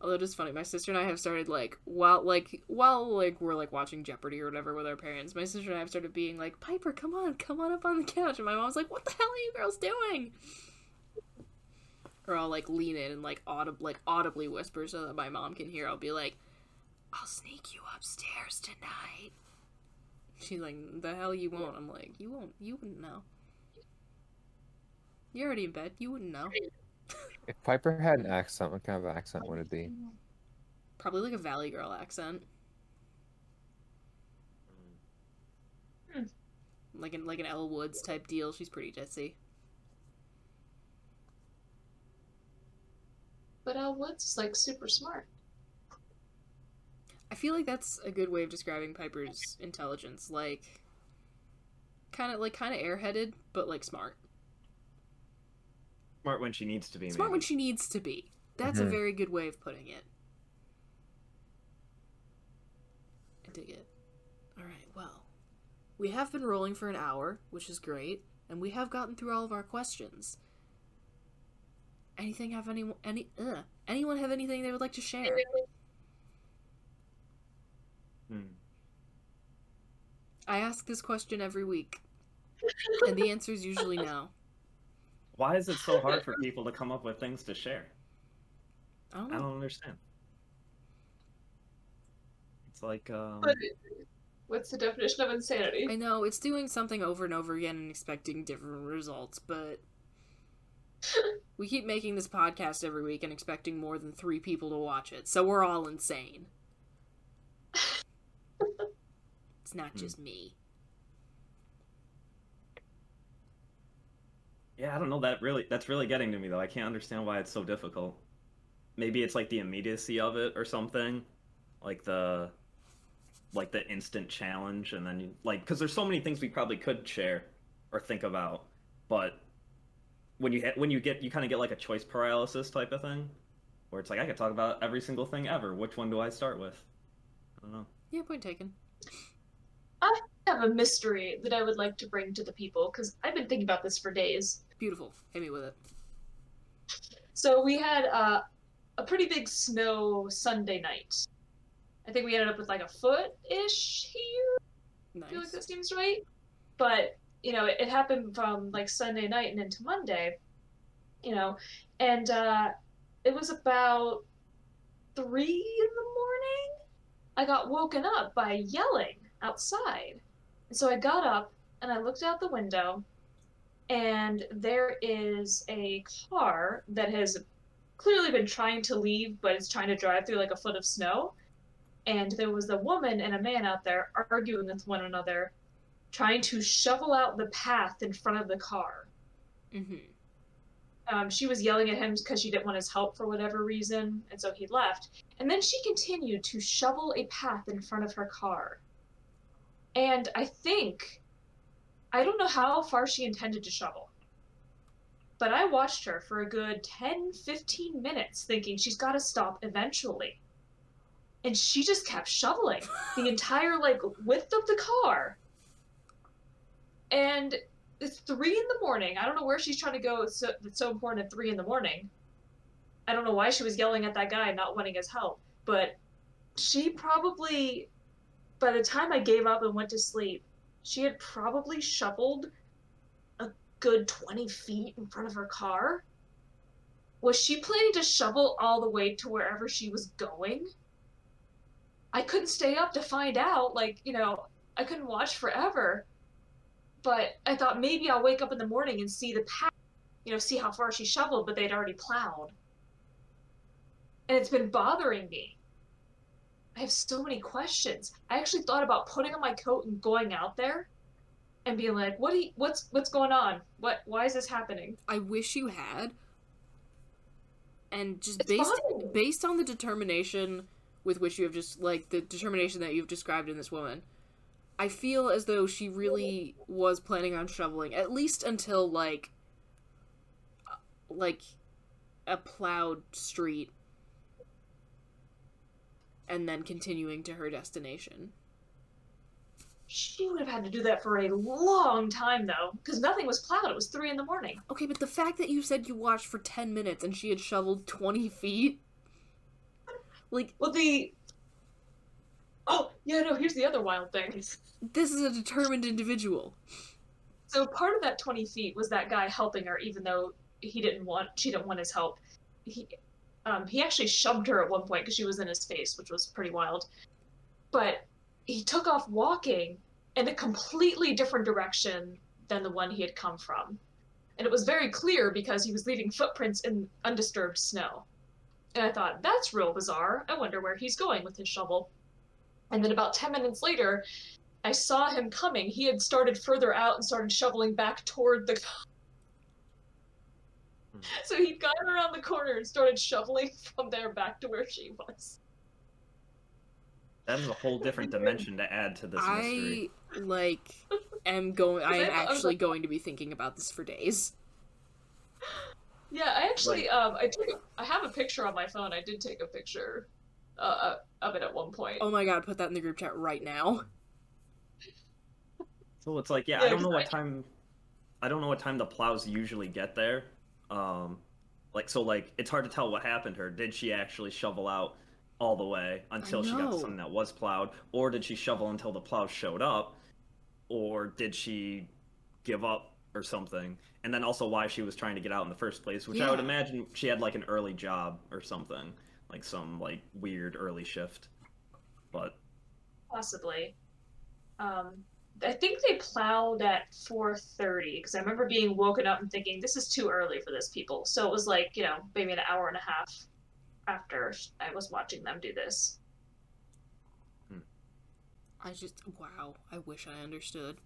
Although it is funny, my sister and I have started like while like while like we're like watching Jeopardy or whatever with our parents. My sister and I have started being like, Piper, come on, come on up on the couch, and my mom's like, What the hell are you girls doing? Or I'll like lean in and like audib- like audibly whisper so that my mom can hear. I'll be like, I'll sneak you upstairs tonight. She's like, The hell you won't. I'm like, You won't. You wouldn't know. You're already in bed. You wouldn't know. If Piper had an accent, what kind of accent would it be? Probably like a Valley Girl accent. Hmm. Like an like an Elle Woods type deal. She's pretty ditzy. But Elle Woods is like super smart. I feel like that's a good way of describing Piper's intelligence. Like, kind of like kind of airheaded, but like smart. Smart when she needs to be. Smart maybe. when she needs to be. That's a Mhm. very good way of putting it. I dig it. Alright, well. We have been rolling for an hour, which is great, and we have gotten through all of our questions. Anything have any any ugh, anyone have anything they would like to share? Hmm. I ask this question every week, and the answer is usually no. (laughs) Why is it so hard for people to come up with things to share? I don't I don't understand. It's like um, what's the definition of insanity? I know it's doing something over and over again and expecting different results, but (laughs) we keep making this podcast every week and expecting more than three people to watch it, so we're all insane. (laughs) It's not Hmm. just me. Yeah, I don't know. That really, that's really getting to me though. I can't understand why it's so difficult. Maybe it's like the immediacy of it or something, like the, like the instant challenge, and then you, like because there's so many things we probably could share or think about, but when you hit, when you get you kind of get like a choice paralysis type of thing, where it's like I could talk about every single thing ever. Which one do I start with? I don't know. Yeah, point taken. I have a mystery that I would like to bring to the people because I've been thinking about this for days. Beautiful. Hit me with it. So we had uh, a pretty big snow Sunday night. I think we ended up with like a foot ish here. I feel like that seems right. But you know, it, it happened from like Sunday night and into Monday. You know, and uh, it was about three in the morning. I got woken up by yelling outside, and so I got up and I looked out the window, and there is a car that has clearly been trying to leave, but it's trying to drive through like a foot of snow. And there was a woman and a man out there arguing with one another, trying to shovel out the path in front of the car. Mm-hmm. Um, she was yelling at him because she didn't want his help for whatever reason, and so he left. And then she continued to shovel a path in front of her car. And I think, I don't know how far she intended to shovel, but I watched her for a good 10 15 minutes thinking she's got to stop eventually. And she just kept shoveling the entire like width of the car. And it's three in the morning. I don't know where she's trying to go. It's so, so important at three in the morning. I don't know why she was yelling at that guy, not wanting his help. But she probably, by the time I gave up and went to sleep, she had probably shoveled a good 20 feet in front of her car. Was she planning to shovel all the way to wherever she was going? I couldn't stay up to find out. Like, you know, I couldn't watch forever but I thought maybe I'll wake up in the morning and see the path, you know, see how far she shoveled, but they'd already plowed. And it's been bothering me. I have so many questions. I actually thought about putting on my coat and going out there and being like, "What? Do you, what's what's going on? What? Why is this happening?" I wish you had. And just It's based based on the determination with which you have just like the determination that you've described in this woman. I feel as though she really was planning on shoveling at least until like uh, like a plowed street and then continuing to her destination. She would have had to do that for a long time, though, because nothing was plowed. It was three in the morning. Okay, but the fact that you said you watched for 10 minutes and she had shoveled 20 feet. Like. Well, the. Oh, yeah, no, here's the other wild thing. This is a determined individual. So part of that 20 feet was that guy helping her, even though he didn't want, she didn't want his help. He, um, he actually shoved her at one point because she was in his face, which was pretty wild. But he took off walking in a completely different direction than the one he had come from. And it was very clear because he was leaving footprints in undisturbed snow. And I thought, that's real bizarre. I wonder where he's going with his shovel. And then about 10 minutes later, I saw him coming. He had started further out and started shoveling back toward the. (laughs) so he'd gone around the corner and started shoveling (laughs) from there back to where she was. That is a whole different dimension to add to this mystery. I like am going. (laughs) I am actually going to be thinking about this for days. Yeah, I actually um I took I have a picture on my phone. I did take a picture uh, of it at one point. Oh my god, put that in the group chat right now. So it's like, yeah, Yeah, I don't know 'cause what time. I don't know what time the plows usually get there. Um, like so, like it's hard to tell what happened to her. Did she actually shovel out all the way until she got to something that was plowed, or did she shovel until the plows showed up, or did she give up or something? And then also why she was trying to get out in the first place, which I would imagine she had like an early job or something, like some like weird early shift. But Possibly. Um, I think they plowed at 4:30 because I remember being woken up and thinking this is too early for this people. So it was like you know maybe an hour and a half after I was watching them do this. I just wow. I wish I understood.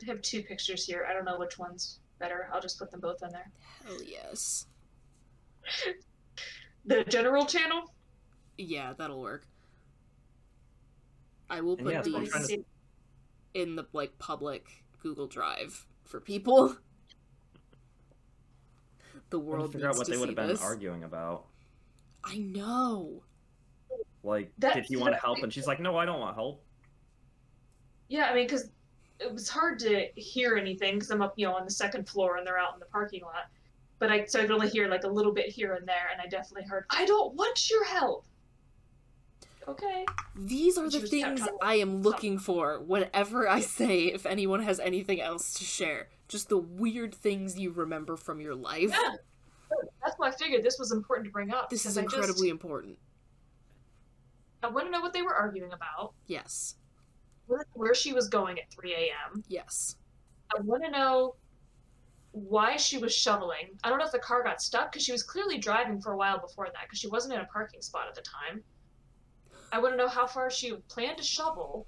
I have two pictures here. I don't know which one's better. I'll just put them both in there. Hell yes. (laughs) The general channel. Yeah, that'll work. I will And put yeah, these to- in the like public Google Drive for people. (laughs) The I want world figure needs out what they would have been this. arguing about. I know. Like, That- did he want to help? And she's like, no, I don't want help. Yeah, I mean, because it was hard to hear anything because I'm up, you know, on the second floor and they're out in the parking lot. But I so I could only hear like a little bit here and there, and I definitely heard, "I don't want your help." Okay. These are the things I am looking for whenever I say if anyone has anything else to share. Just the weird things you remember from your life. Yeah. That's why I figured this was important to bring up. This is because I just- incredibly important. I want to know what they were arguing about, Yes. where, where she was going at 3 a.m. Yes. I want to know why she was shoveling. I don't know if the car got stuck because she was clearly driving for a while before that because she wasn't in a parking spot at the time. I want to know how far she planned to shovel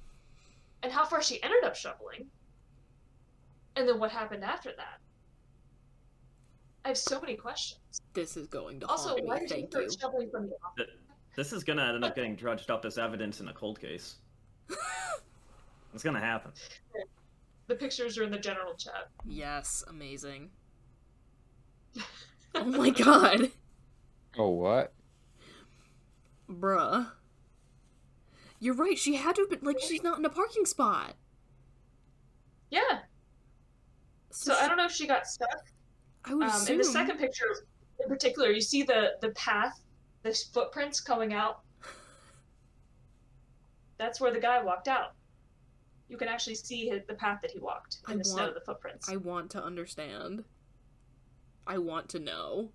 and how far she ended up shoveling. And then what happened after that. I have so many questions. This is going to Also, haunt why me. did she Thank start you. shoveling from the office? This is gonna end up getting drudged up as evidence in a cold case. (laughs) it's gonna happen. The pictures are in the general chat. Yes, amazing. (laughs) Oh my god. Oh, what? Bruh. You're right, she had to have been like she's not in a parking spot. Yeah. So I don't know if she got stuck. I would um, assume in the second picture in particular, you see the the path, the footprints coming out. That's where the guy walked out. You can actually see his, the path that he walked in I the snow, the footprints. I want to understand. I want to know.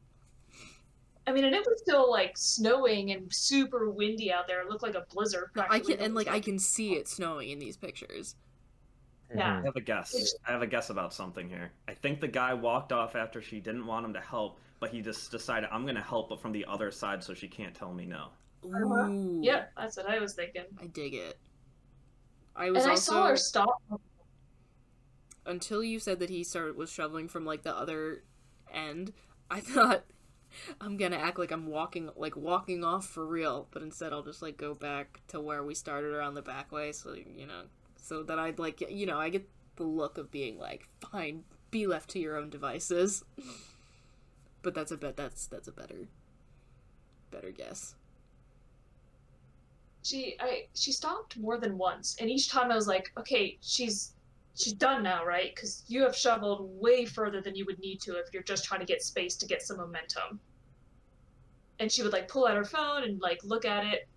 I mean, and it was still like snowing and super windy out there. It looked like a blizzard. I can and like I can see it snowing in these pictures. Mm-hmm. Yeah. I have a guess. I have a guess about something here. I think the guy walked off after she didn't want him to help, but he just decided I'm gonna help, but from the other side, so she can't tell me no. Ooh. Uh-huh. Yeah, that's what I was thinking. I dig it. I was And I also saw her stop. until you said that he started was shoveling from like the other end. I thought I'm gonna act like I'm walking like walking off for real, but instead I'll just like go back to where we started around the back way, so you know, so that I'd like you know I get the look of being like fine, be left to your own devices. (laughs) but that's a bet that's that's a better better guess. She I she stopped more than once, and each time I was like, okay, she's she's done now, right? Because you have shoveled way further than you would need to if you're just trying to get space to get some momentum. And she would like pull out her phone and like look at it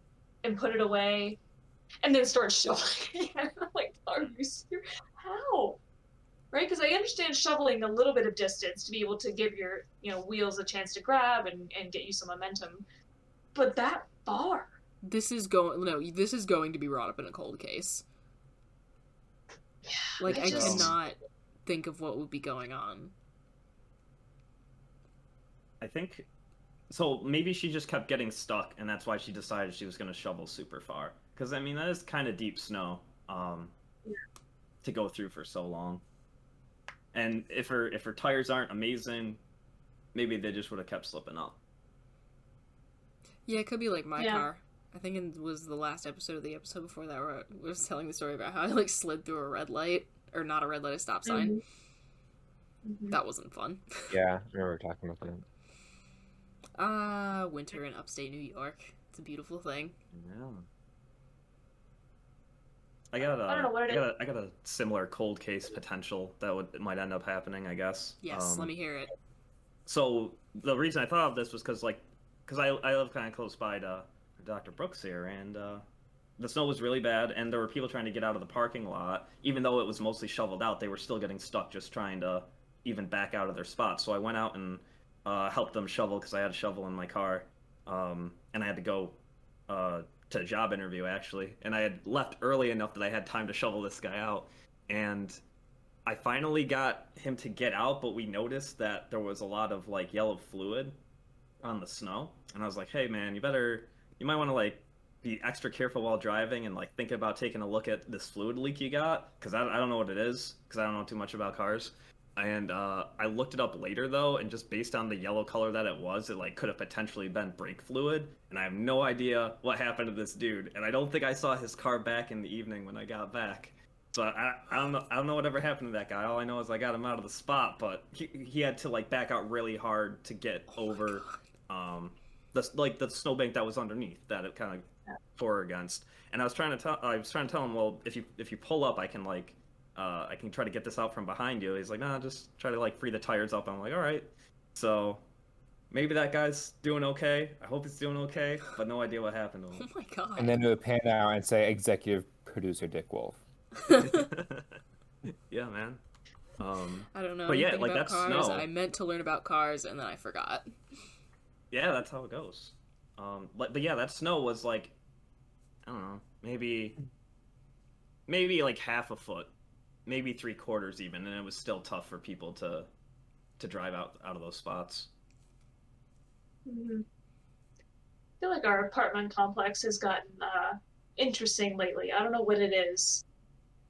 and put it away, and then start (laughs) shoveling. (laughs) I'm like, are you serious? How? Right? Because I understand shoveling a little bit of distance to be able to give your you know wheels a chance to grab and and get you some momentum, but that far. This is going no, this is going to be brought up in a cold case. Like I I, cannot think of what would be going on. I think so. Maybe she just kept getting stuck, and that's why she decided she was going to shovel super far. Because I mean, that is kind of deep snow um, to go through for so long. And if her if her tires aren't amazing, maybe they just would have kept slipping up. Yeah, it could be like my Yeah. car. I think it was the last episode of the episode before that where I was telling the story about how I like slid through a red light or not a red light, a stop sign. Mhm. That wasn't fun. (laughs) Yeah, I remember talking about that. Ah, winter in upstate New York. It's a beautiful thing. Yeah. I got a, I don't know what it I got a, I got a similar cold case potential that would might end up happening. I guess. Yes, Um, let me hear it. so the reason I thought of this was because like because I I live kind of close by to Dr. Brooks here, and uh, the snow was really bad, and there were people trying to get out of the parking lot, even though it was mostly shoveled out. They were still getting stuck just trying to even back out of their spots. So I went out and uh, helped them shovel because I had a shovel in my car, um, and I had to go uh, to a job interview actually, and I had left early enough that I had time to shovel this guy out, and I finally got him to get out, but we noticed that there was a lot of like yellow fluid on the snow, and I was like, "Hey, man, you better, you might want to like be extra careful while driving and like think about taking a look at this fluid leak you got, because I, I don't know what it is, because I don't know too much about cars." And uh, I looked it up later though, and just based on the yellow color that it was, it like could have potentially been brake fluid, and I have no idea what happened to this dude, and I don't think I saw his car back in the evening when I got back. So I, I don't know I don't know whatever happened to that guy. All I know is I got him out of the spot, but he, he had to like back out really hard to get over um the like the snowbank that was underneath that it kind of tore against. And I was trying to tell I was trying to tell him, well, if you if you pull up, I can like uh, I can try to get this out from behind you. He's like, nah, just try to like free the tires up. I'm like, all right. So maybe that guy's doing okay. I hope he's doing okay, but no idea what happened to him. (laughs) Oh my god. And then it would pan out and say executive producer Dick Wolf. (laughs) yeah, man. Um, I don't know But yeah, anything like, about that's cars. snow. I meant to learn about cars and then I forgot. Yeah, that's how it goes. Um, but, but yeah, that snow was like, I don't know, maybe, maybe like half a foot, maybe three quarters even, and it was still tough for people to, to drive out out of those spots. Mhm. I feel like our apartment complex has gotten uh, interesting lately. I don't know what it is,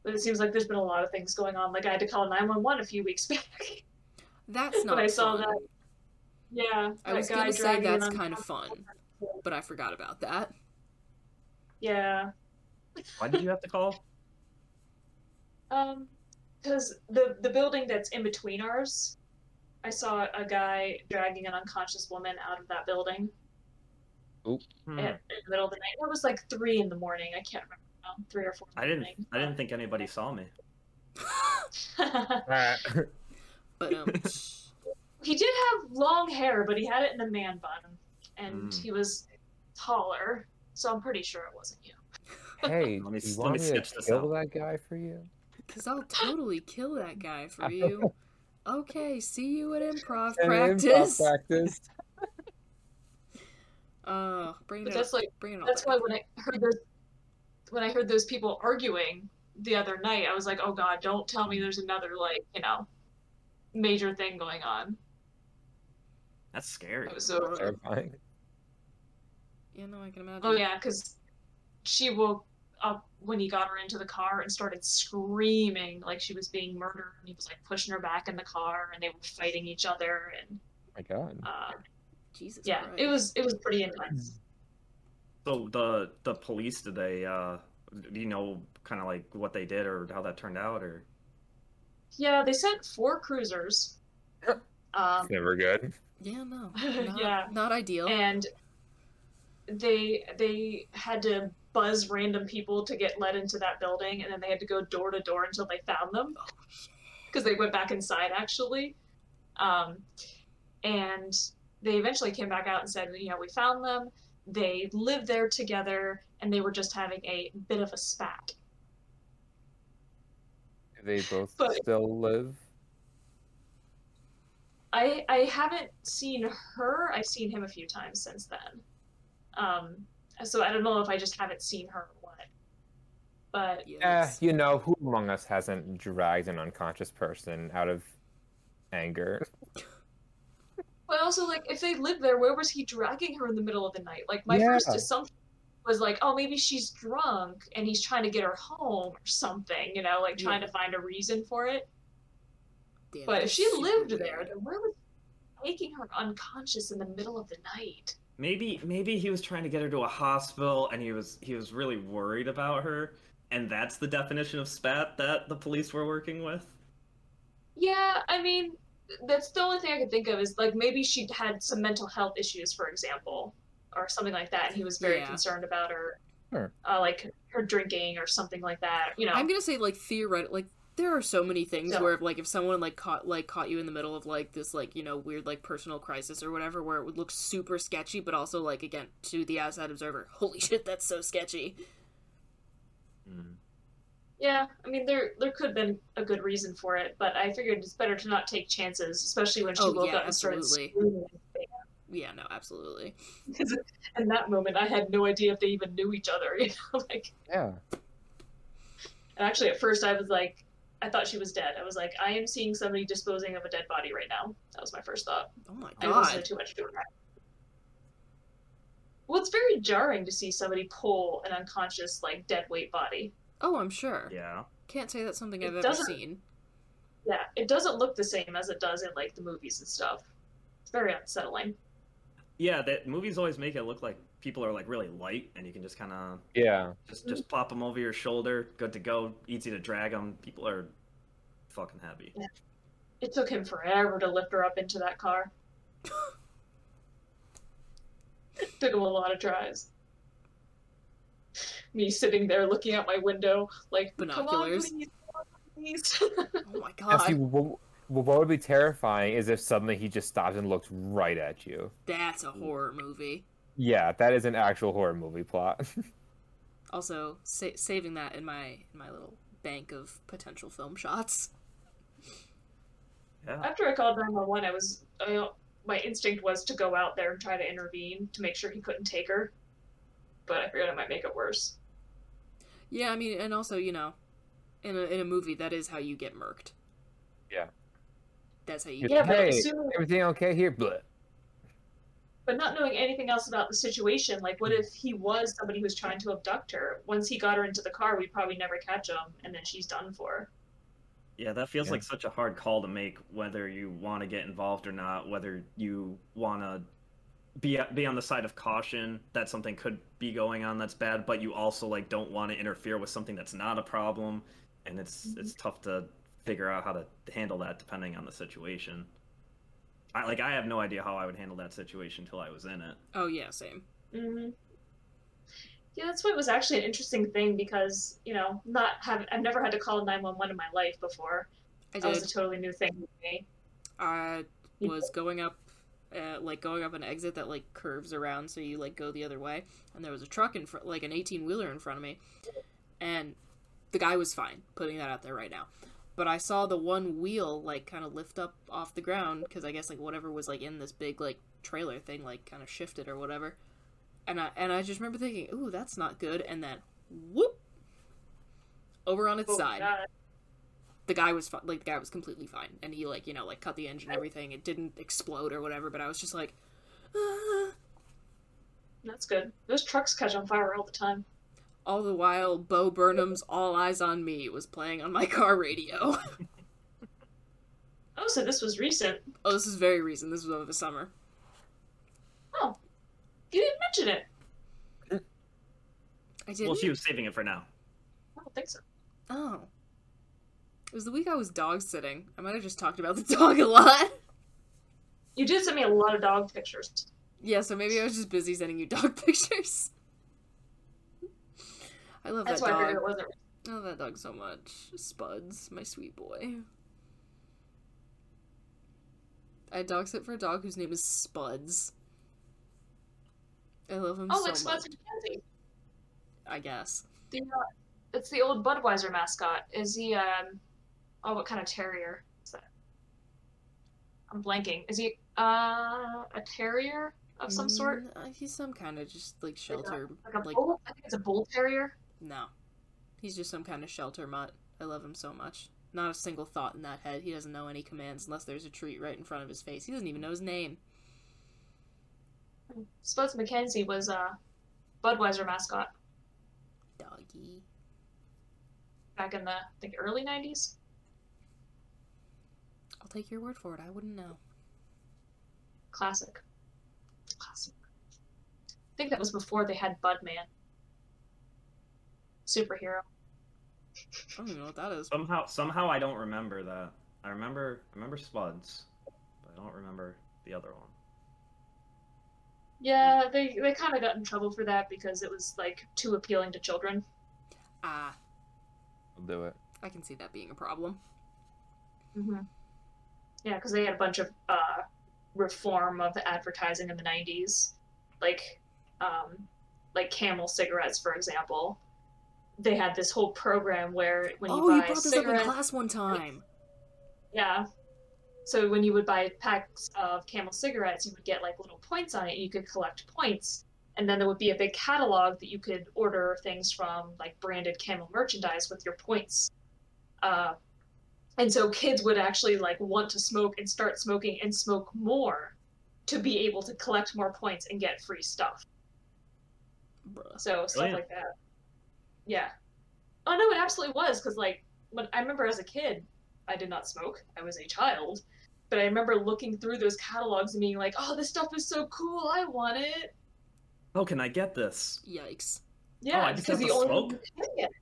but it seems like there's been a lot of things going on. Like I had to call 911 a few weeks (laughs) back That's not when I saw fun. that. Yeah, I was gonna say that's kind of fun, but I forgot about that. Yeah, Why did you have to call? um, because the the building that's in between ours, I saw a guy dragging an unconscious woman out of that building Oop. Hmm. at, in the middle of the night. It was like three in the morning. I can't remember now, three or four. In I didn't. morning. I didn't think anybody saw me. (laughs) (laughs) But um, (laughs) he did have long hair, but he had it in a man bun, and Mm. he was taller, so I'm pretty sure it wasn't you. (laughs) Hey, Let me- do you let me me to this kill out. that guy for you? because I'll totally kill that guy for you. Okay, see you at (laughs) improv And practice. improv practice. (laughs) Uh, bring But it that's up. like Bring it that's back. why when I heard those when I heard those people arguing the other night, I was like, oh god, don't tell me there's another like you know major thing going on. That's scary. It was so Terrifying. Yeah, no, I can imagine. Oh yeah, because she woke up when he got her into the car and started screaming like she was being murdered, and he was like pushing her back in the car, and they were fighting each other, and my God. uh, Jesus yeah, Christ. it was it was pretty intense. So the the police did they uh do you know kind of like what they did or how that turned out or Yeah, they sent four cruisers. (laughs) Um, Never good. Yeah, no. (laughs) Not, yeah, Not ideal. and they they had to buzz random people to get let into that building, and then they had to go door to door until they found them because they went back inside actually. Um, and they eventually came back out and said, you know, we found them. They lived there together, and they were just having a bit of a spat. They both But- still live? I I haven't seen her. I've seen him a few times since then. Um, so I don't know if I just haven't seen her or what. But Eh, you know, who among us hasn't dragged an unconscious person out of anger? but also like if they lived there, where was he dragging her in the middle of the night? Like my Yeah. first assumption was like, oh, maybe she's drunk and he's trying to get her home or something. You know, like trying Yeah. to find a reason for it. Yeah, but if she lived weird. there, then where was he taking her unconscious in the middle of the night? maybe maybe he was trying to get her to a hospital and he was he was really worried about her and that's the definition of spat that the police were working with Yeah, I mean, that's the only thing I could think of is like maybe she had some mental health issues, for example, or something like that, and he was very Yeah. concerned about her, Sure. uh, like her drinking or something like that. You know, I'm gonna say like theoretic like there are so many things So- where like if someone like caught like caught you in the middle of like this like you know weird like personal crisis or whatever where it would look super sketchy but also like again to the outside observer (laughs) holy shit that's so sketchy mm. yeah. I mean, there there could have been a good reason for it, but I figured it's better to not take chances, especially when she Oh, woke yeah, up and started absolutely. screaming. yeah no absolutely Because (laughs) in that moment, I had no idea if they even knew each other. (laughs) You know, like Yeah. and actually at first I was like. I thought she was dead. I was like, I am seeing somebody disposing of a dead body right now. That was my first thought. oh my god! I listened god too much to it. Well, it's very jarring to see somebody pull an unconscious, like dead weight body. oh I'm sure yeah can't say that's something I've ever seen Yeah, it doesn't look the same as it does in like the movies and stuff. It's very unsettling. yeah that movies always make it look like people are like really light and you can just kind of Yeah. just just plop them over your shoulder good to go easy to drag them people are fucking heavy It took him forever to lift her up into that car. it (laughs) took him a lot of tries. Me sitting there looking out my window, like Binoculars. Come on, please, come on, please. (laughs) oh my (laughs) And see, god what, what would be terrifying is if suddenly he just stopped and looked right at you. that's a mm. horror movie Yeah, that is an actual horror movie plot. (laughs) also sa- saving that in my in my little bank of potential film shots yeah After I called 911, I was I, my instinct was to go out there and try to intervene to make sure he couldn't take her, but I figured I might make it worse. Yeah, I mean, and also, you know, in a in a movie, that is how you get murked. Yeah. That's how you. Yeah, get but hey, assuming- everything okay here? But But not knowing anything else about the situation, like what if he was somebody who was trying to abduct her? Once he got her into the car, we'd probably never catch him, and then she's done for. Yeah, that feels Yeah. like such a hard call to make whether you want to get involved or not, whether you want to be be on the side of caution that something could be going on that's bad, but you also like don't want to interfere with something that's not a problem, and it's it's mm-hmm. tough to figure out how to handle that depending on the situation. I like I have no idea how I would handle that situation until I was in it. Oh yeah, same. hmm Yeah, that's why it was actually an interesting thing because you know, not have I've never had to call 911 in my life before. I did. That was a totally new thing to me. I was going up, uh, like going up an exit that like curves around, so you like go the other way, and there was a truck in front, like an eighteen wheeler in front of me, and the guy was fine. Putting that out there right now. But I saw the one wheel like kind of lift up off the ground because I guess like whatever was like in this big like trailer thing like kind of shifted or whatever, and I and I just remember thinking, ooh, that's not good, and then whoop, over on its Oh, side God. the guy was like the guy was completely fine and he like you know like cut the engine and everything it didn't explode or whatever but i was just like "Ah." That's good. Those trucks catch on fire all the time. All the while bo burnham's all eyes on me was playing on my car radio (laughs) Oh, so this was recent. oh this is very recent this was over the summer Oh. You didn't mention it. I did. Well, she was saving it for now. I don't think so. Oh. It was the week I was dog sitting. I might have just talked about the (laughs) dog a lot. You did send me a lot of dog pictures. Yeah, so maybe I was just busy sending you dog (laughs) pictures. I love That's that why I dog. figured it wasn't. I love that dog so much. Spuds, my sweet boy. I dog sit for a dog whose name is Spuds. I love him Oh, so much. Spuds MacKenzie. I guess. The, uh, it's the old Budweiser mascot. Is he, um, oh, what kind of terrier is that? I'm blanking. Is he, uh, a terrier of some sort? Mm, uh, he's some kind of just like shelter. Like a like bull? I think it's a bull terrier. No, he's just some kind of shelter mutt. I love him so much. Not a single thought in that head. He doesn't know any commands unless there's a treat right in front of his face. He doesn't even know his name. Spuds MacKenzie was a Budweiser mascot Doggy. back in the, I think, early 90s. I'll take your word for it. I wouldn't know. Classic. Classic. I think that was before they had Budman. Superhero. I don't even know what that is. Somehow, somehow I don't remember that. I remember, I remember Spuds, but I don't remember the other one. Yeah, they they kind of got in trouble for that because it was like too appealing to children. Ah, I'll do it. I can see that being a problem. hmm Yeah, because they had a bunch of uh, reform of advertising in the '90s, like um, like Camel cigarettes, for example. They had this whole program where when you oh, buy you brought this up in class one time. yeah. So when you would buy packs of Camel cigarettes, you would get like little points on it. You could collect points, and then there would be a big catalog that you could order things from, like branded Camel merchandise with your points. Uh, and so kids would actually like want to smoke and start smoking and smoke more to be able to collect more points and get free stuff. Bruh. So stuff Brilliant. like that. Yeah. Oh no, it absolutely was because like when I remember as a kid, I did not smoke. I was a child, but I remember looking through those catalogs and being like, "Oh, this stuff is so cool! I want it." Oh, can I get this? Yikes. Yeah, Oh, I just because have the to only smoke? way you can get it.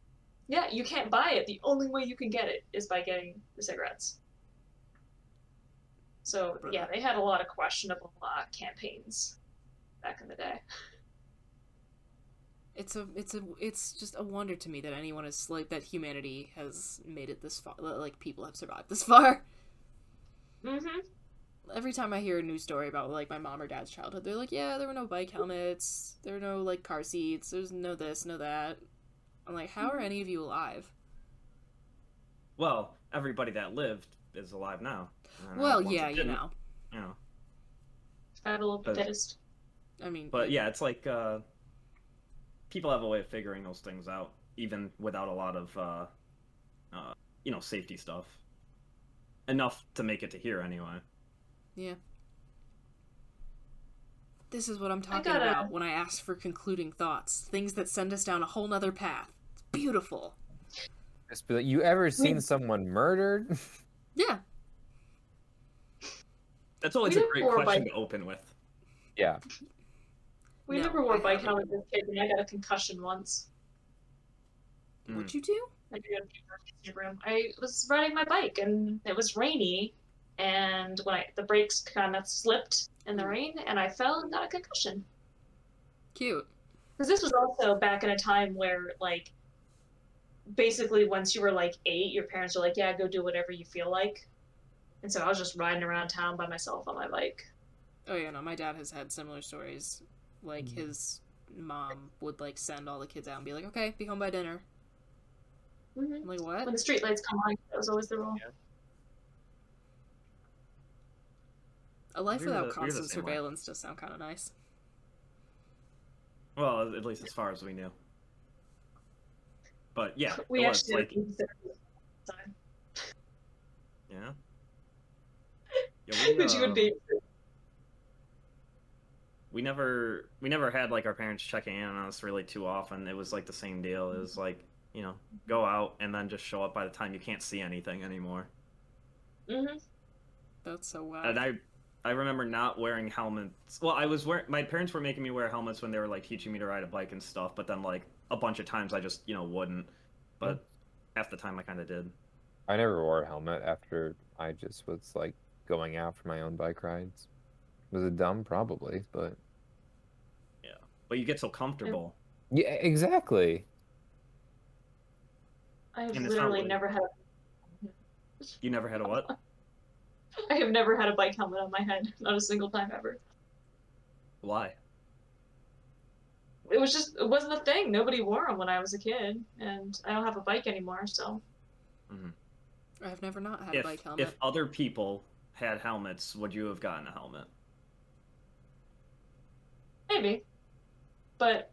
Yeah, you can't buy it. The only way you can get it is by getting the cigarettes. So yeah, they had a lot of questionable uh, campaigns back in the day. It's a, it's a, it's just a wonder to me that anyone is like that. Humanity has made it this far. Like people have survived this far. Mm-hmm. Every time I hear a news story about like my mom or dad's childhood, they're like, "Yeah, there were no bike helmets. There were no like car seats. There's no this, no that." I'm like, "How are any of you alive?" Well, everybody that lived is alive now. Well, ones yeah, that you know. You know. Battle of the But- Fittest. I mean, But yeah, it's like uh, people have a way of figuring those things out, even without a lot of, uh, uh, you know, safety stuff. Enough to make it to here anyway. Yeah. This is what I'm talking gotta- about when I ask for concluding thoughts. Things that send us down a whole nother path. It's beautiful. Just be like, you ever seen someone murdered? (laughs) Yeah. That's always We a great question by- to open with. yeah. We No, never wore I bike helmets as kids, and I got a concussion once. Mm. What'd you do? I did it on I was riding my bike, and it was rainy, and when I the brakes kind of slipped in the rain, and I fell and got a concussion. Cute. Because this was also back in a time where, like, basically once you were like eight, your parents were like, "Yeah, go do whatever you feel like," and so I was just riding around town by myself on my bike. Oh yeah, no, my dad has had similar stories. Like his mom would like send all the kids out and be like, "Okay, be home by dinner." hmm I'm like, "What?" When the streetlights come on, that was always the rule. A life We were without the- we were the constant same way. surveillance does sound kind of nice. Well, at least as far as we knew. But yeah, We it was actually like, didn't consider it at the time. yeah. (laughs) Yeah, we, But you would um, be. We never we never had like our parents checking in on us really too often. It was like the same deal. It was like you know go out and then just show up by the time you can't see anything anymore. hmm That's so wild. And I I remember not wearing helmets. Well, I was wearing. My parents were making me wear helmets when they were like teaching me to ride a bike and stuff. But then like a bunch of times I just you know wouldn't. But half the time I kind of did. I never wore a helmet after I just was like going out for my own bike rides. Was it dumb? Probably, but Yeah. But you get so comfortable. yeah, exactly. I have And literally like- never had. You never had a what? (laughs) I have never had a bike helmet on my head. Not a single time ever. Why? It was just it wasn't a thing. Nobody wore them when I was a kid, and I don't have a bike anymore. So mm-hmm. I've never not had a bike helmet. if other people had helmets, would you have gotten a helmet? Maybe, but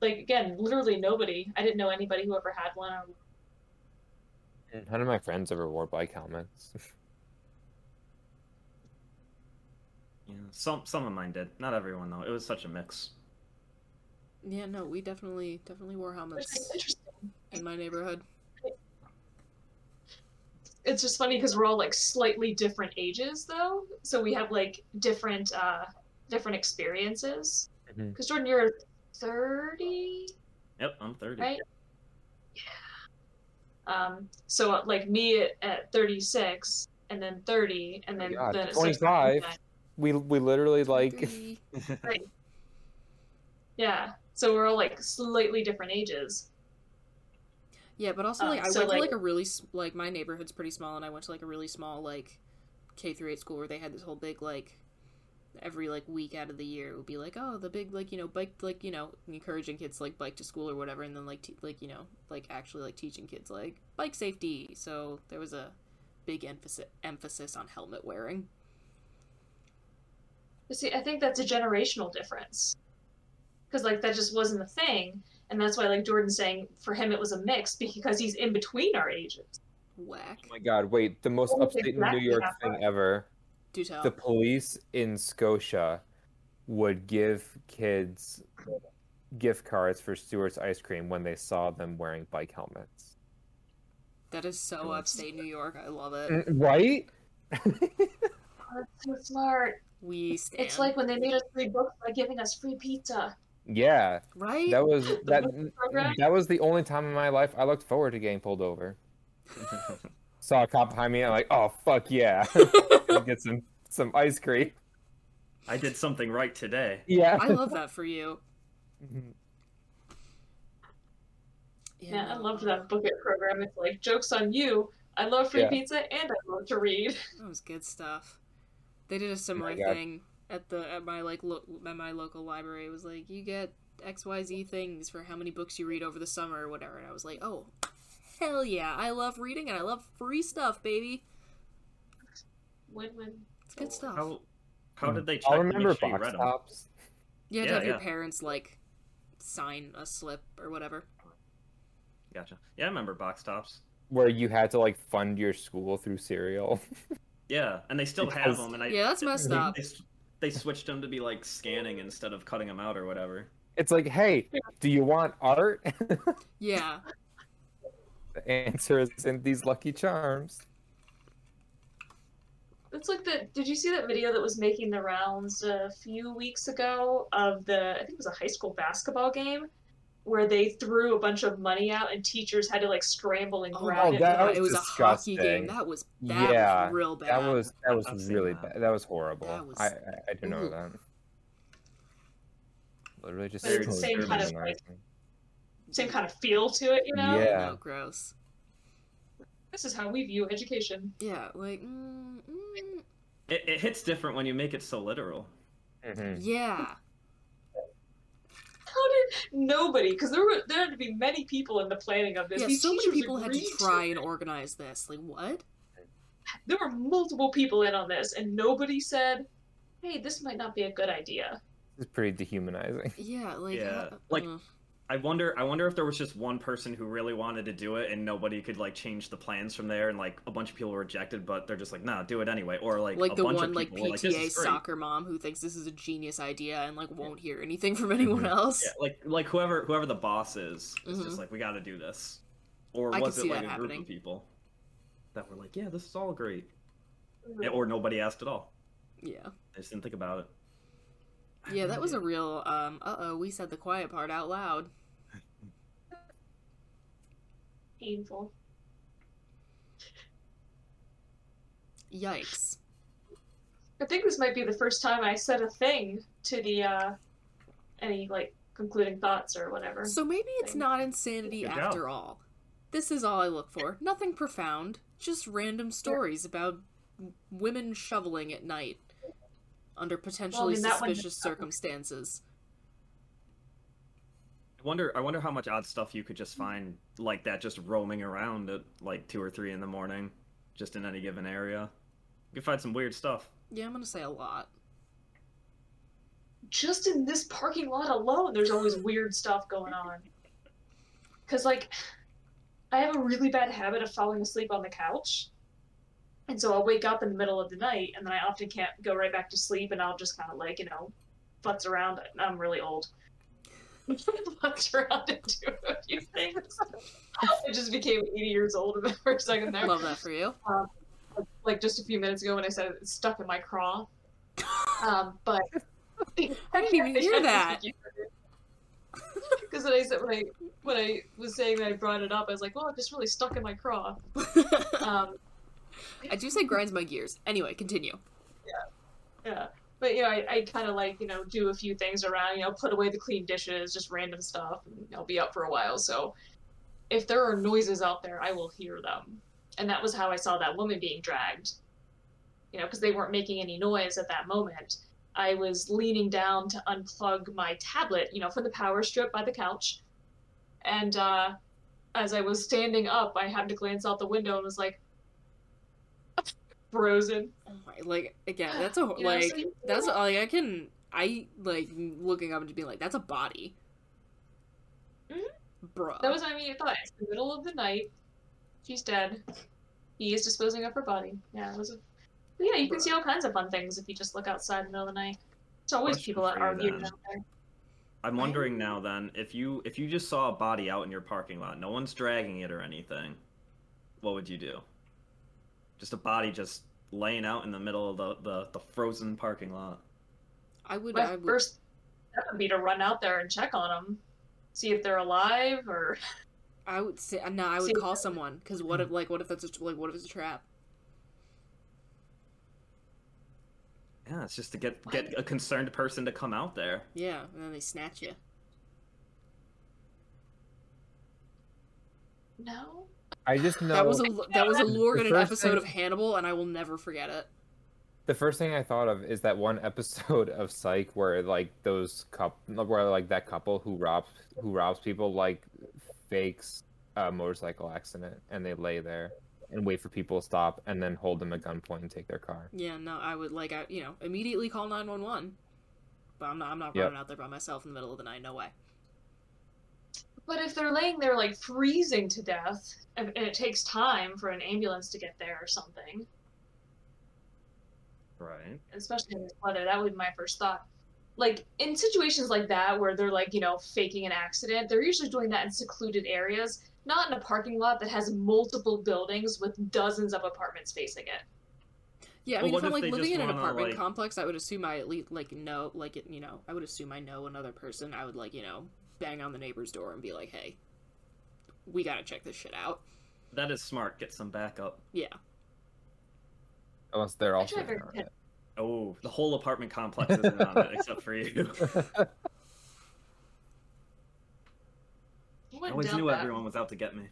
like again, literally nobody. I didn't know anybody who ever had one. None of my friends ever wore bike helmets. (laughs) Yeah. Some some of mine did. Not everyone though. It was such a mix. Yeah, no, we definitely definitely wore helmets in my neighborhood. It's just funny because we're all like slightly different ages though, so we have like different uh different experiences. Mhm. Because Jordan, you're thirty, Yep, I'm 30. right? Yeah. Um, so uh, like me at, at 36, and then 30, and then God, then at 25. We we literally like (laughs) Right. Yeah. So we're all like slightly different ages. Yeah, but also Um, like I so, went to like- like a really like my neighborhood's pretty small, and I went to like a really small like K through eight school where they had this whole big like every like week out of the year it would be like oh the big like you know bike like you know encouraging kids to, like bike to school or whatever, and then like te- like you know like actually like teaching kids like bike safety. So there was a big emphasis emphasis on helmet wearing. You see, I think that's a generational difference. Because like that just wasn't a thing, and that's why like Jordan's saying for him it was a mix because he's in between our ages. Whack. Oh my god, wait, the most upstate exactly New York thing ever. Do tell. The police in Scotia would give kids gift cards for Stewart's ice cream when they saw them wearing bike helmets. That is so upstate New York. I love it. Mm, Right? Oh, that's so smart. We stand. It's like when they made us free books by giving us free pizza. Yeah. right. That was (laughs) that that was the only time in my life I looked forward to getting pulled over. (laughs) Saw a cop behind me, I'm like, oh fuck yeah. (laughs) Get some some ice cream. I did something right today. Yeah. I love that for you. Mm-hmm. Yeah, I no, loved that book it program. It's like jokes on you. I love free Yeah. pizza and I love to read. (laughs) That was good stuff. They did a oh similar God. thing at the at my like lo- at my local library. It was like you get X Y Z things for how many books you read over the summer or whatever. And I was like, oh, hell yeah! I love reading and I love free stuff, baby. Win win. It's good stuff. How how hmm. did they check I'll to remember you box read them? tops. you have to yeah, have your parents like sign a slip or whatever. Gotcha. Yeah, I remember box tops. where you had to like fund your school through cereal. (laughs) Yeah, and they still have them. And I Yeah, that's messed they, up. They, they switched them to be like scanning instead of cutting them out or whatever. It's like, hey, do you want art? (laughs) Yeah, the answer is in these Lucky Charms. It's like the. Did you see that video that was making the rounds a few weeks ago of the? I think it was a high school basketball game, where they threw a bunch of money out and teachers had to like scramble and Oh grab my it. God, God, was it was a hockey game. disgusting. That was that yeah, was real bad. that was that was I've really that. bad. That was horrible. That was- I, I I do know Ooh. that. Literally just But it's the totally same kind of, like, demonizing. Same kind of feel to it, you know. Yeah. No, gross. This is how we view education. Yeah, like mm, mm, It, it hits different when you make it so literal. Mhm. yeah. How did nobody? Because there were there had to be many people in the planning of this. Yeah, These so many people had to agreed try and organize this. Like, what? There were multiple people in on this, and nobody said, "Hey, this might not be a good idea." It's pretty dehumanizing. Yeah, like, Yeah, how- like- uh, I wonder. I wonder if there was just one person who really wanted to do it, and nobody could like change the plans from there, and like a bunch of people were rejected, but they're just like, "Nah, do it anyway." Or like, like a the bunch one like were like, PTA soccer mom who thinks this is a genius idea and like won't hear anything from anyone else. Yeah, like like whoever whoever the boss is is Mhm. just like, "We got to do this," or I was it like a happening. group of people that were like, "Yeah, this is all great," Yeah, or nobody asked at all. Yeah. I just didn't think about it. Yeah, that was a (laughs) real um uh oh, we said the quiet part out loud. Painful. Yikes. I think this might be the first time I said a thing to the uh any like concluding thoughts or whatever. So maybe it's not insanity Good job. after all. This is all I look for. Nothing profound, just random stories about women shoveling at night under potentially that one- suspicious circumstances. I wonder. I wonder how much odd stuff you could just find like that, just roaming around at like two or three in the morning, just in any given area. You could find some weird stuff. Yeah, I'm gonna say a lot. just in this parking lot alone, there's always weird stuff going on. Cause like, I have a really bad habit of falling asleep on the couch, and so I'll wake up in the middle of the night, and then I often can't go right back to sleep, and I'll just kind of like you know, futz around. I'm really old. (laughs) futz around and do a few things. I just became 80 years old (laughs) for a second there. Love that for you. Um, like just a few minutes ago when I said it's stuck in my craw. (laughs) Um, but I didn't even hear that. Because when I said when I when I was saying that I brought it up, I was like, "Oh, it's just really stuck in my craw." Um, I do say grinds my gears. Anyway, continue. yeah, Yeah. but you know, I, I kind of like you know do a few things around, you know, put away the clean dishes, just random stuff, and I'll be up for a while. So if there are noises out there, I will hear them, and that was how I saw that woman being dragged. You know, because they weren't making any noise at that moment. I was leaning down to unplug my tablet, you know, from the power strip by the couch. And uh, as I was standing up, I happened to glance out the window and was like, frozen. Oh my, like again, that's a (gasps) You know, like so you- that's like I can I like looking up and just being like that's a body, Mhm. bruh. That was my immediate thought. It's the middle of the night. She's dead. He is disposing of her body. Yeah, it was a. but yeah, you can see all kinds of fun things if you just look outside in the middle of the night. There's always Question people that for you out there. I'm wondering now then if you if you just saw a body out in your parking lot, no one's dragging it or anything, what would you do? Just a body just laying out in the middle of the the, the frozen parking lot. I would My I would first step would be to run out there and check on them, see if they're alive or. I would say uh, no. I would See- call someone because what if like what if that's a, like what if it's a trap? Yeah, it's just to get get a concerned person to come out there. Yeah, and then they snatch you. No. I just know That was a that was a lure in an episode thing- of Hannibal, and I will never forget it. the first thing I thought of is that one (laughs) episode of Psych where like those couple, where like that couple who robs who robs people like fakes a motorcycle accident and they lay there and wait for people to stop and then hold them at gunpoint and take their car. Yeah, no, I would like I you know immediately call nine one one. But I'm not I'm not Yep. running out there by myself in the middle of the night. No way. But if they're laying there like freezing to death, and and it takes time for an ambulance to get there or something, Right. especially in this weather, that would be my first thought. Like in situations like that where they're like, you know, faking an accident, they're usually doing that in secluded areas, not in a parking lot that has multiple buildings with dozens of apartments facing it. Yeah, I mean, what if I'm like they living in an apartment like- complex, I would assume I at least like know, like it, you know, I would assume I know another person. I would like, you know, bang on the neighbor's door and be like, "Hey, we gotta check this shit out." That is smart. Get some backup. Yeah, Unless they're also Actually, in I've on heard- it. Oh, the whole apartment complex (laughs) isn't on it except for you. (laughs) I I always knew that. everyone was out to get me.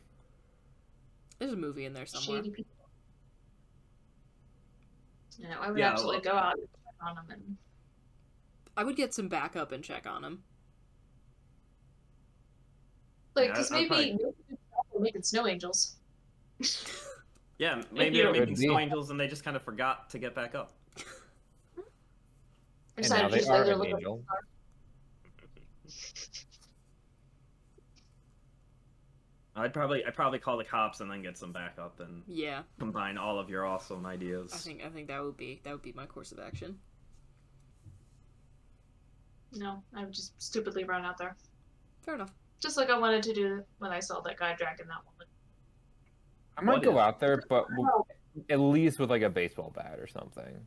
there's a movie in there somewhere. Shady people. Yeah, I would Yeah, absolutely well- go out and check on them and I would get some backup and check on him. Like, Yeah, because I'd maybe we're making snow angels. (laughs) Yeah, maybe you. they're making snow angels and they just kind of forgot to get back up. (laughs) And now they are an angel. (laughs) I'd probably I'd probably call the cops and then get some backup and Yeah, combine all of your awesome ideas. I think I think that would be that would be my course of action. No, I would just stupidly run out there, Fair enough. Just like I wanted to do when I saw that guy dragging that woman. I might What go if- out there, but w- oh. at least with like a baseball bat or something.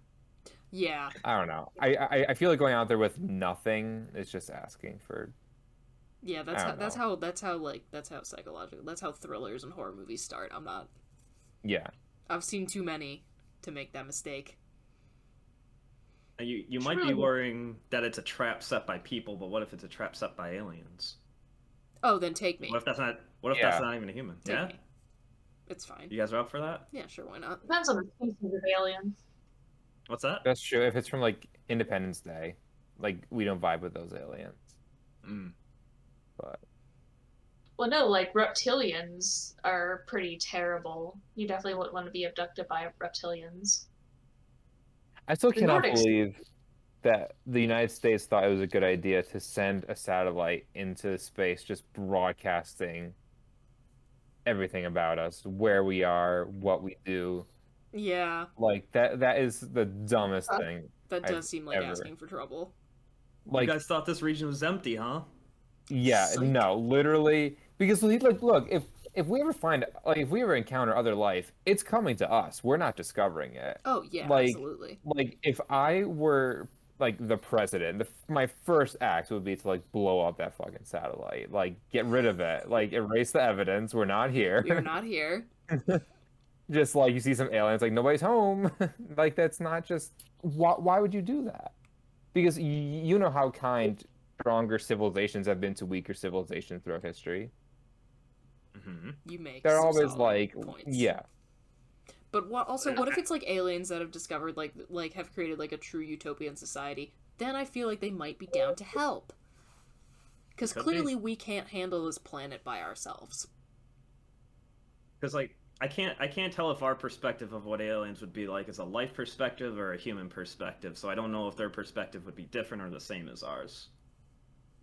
Yeah. I don't know. I, I I feel like going out there with nothing is just asking for. Yeah, that's how don't that's how that's how like that's how psychological that's how thrillers and horror movies start. I'm not Yeah. I've seen too many to make that mistake. And You you might be worrying that it's a trap set by people, but what if it's a trap set by aliens? Oh, then take me. What if that's not? What if Yeah. that's not even a human? Take yeah. me. It's fine. You guys are up for that? Yeah, sure, why not? Depends on the species of alien. What's that? That's true. If it's from like Independence Day, like we don't vibe with those aliens. Mm. But Well, no, like reptilians are pretty terrible. You definitely wouldn't want to be abducted by reptilians. I still The cannot Nordics- believe that the United States thought it was a good idea to send a satellite into space, just broadcasting everything about us, where we are, what we do. Yeah, Like that. That is the dumbest Uh, thing. that I've does seem like ever- asking for trouble. Like you guys thought this region was empty, huh? Yeah, Psych. no, literally, because like, look, if if we ever find, like, if we ever encounter other life, it's coming to us. We're not discovering it. Oh yeah, Like- absolutely. Like, if I were like the president, the, my first act would be to like blow up that fucking satellite, like get rid of it, like erase the evidence. We're not here. We're (laughs) not here. just like you see some aliens, like nobody's home. (laughs) like that's not just. Why? Why would you do that? Because y- you know how kind stronger civilizations have been to weaker civilizations throughout history. Mm-hmm. You make They're some always solid like, points. yeah, But what also what if it's like aliens that have discovered like like have created like a true utopian society? Then I feel like they might be down to help. Cuz Could be. clearly we can't handle this planet by ourselves. Because like I can't I can't tell if our perspective of what aliens would be like is a life perspective or a human perspective. So I don't know if their perspective would be different or the same as ours.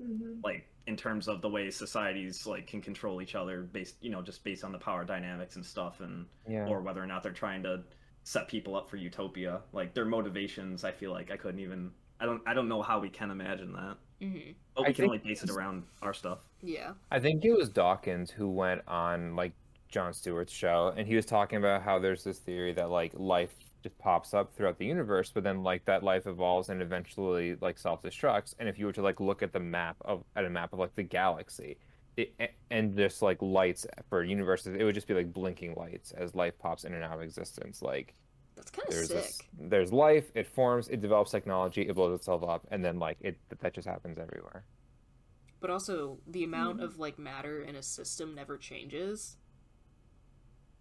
Mm-hmm. Like in terms of the way societies like can control each other based you know just based on the power dynamics and stuff and yeah. or whether or not they're trying to set people up for utopia. Like their motivations, I feel like I couldn't even. I don't. I don't know how we can imagine that. Mhm. But I we can think only base it around our stuff. Yeah. I think it was Dawkins who went on like Jon Stewart's show, and he was talking about how there's this theory that like life just pops up throughout the universe, but then like that life evolves and eventually like self-destructs. And if you were to like look at the map of at a map of like the galaxy, it, and just like lights for universes, it would just be like blinking lights as life pops in and out of existence. Like That's kind of there's sick. this, there's life, it forms, it develops technology, it blows itself up, and then like it that just happens everywhere. But also the amount Mm-hmm. of like matter in a system never changes.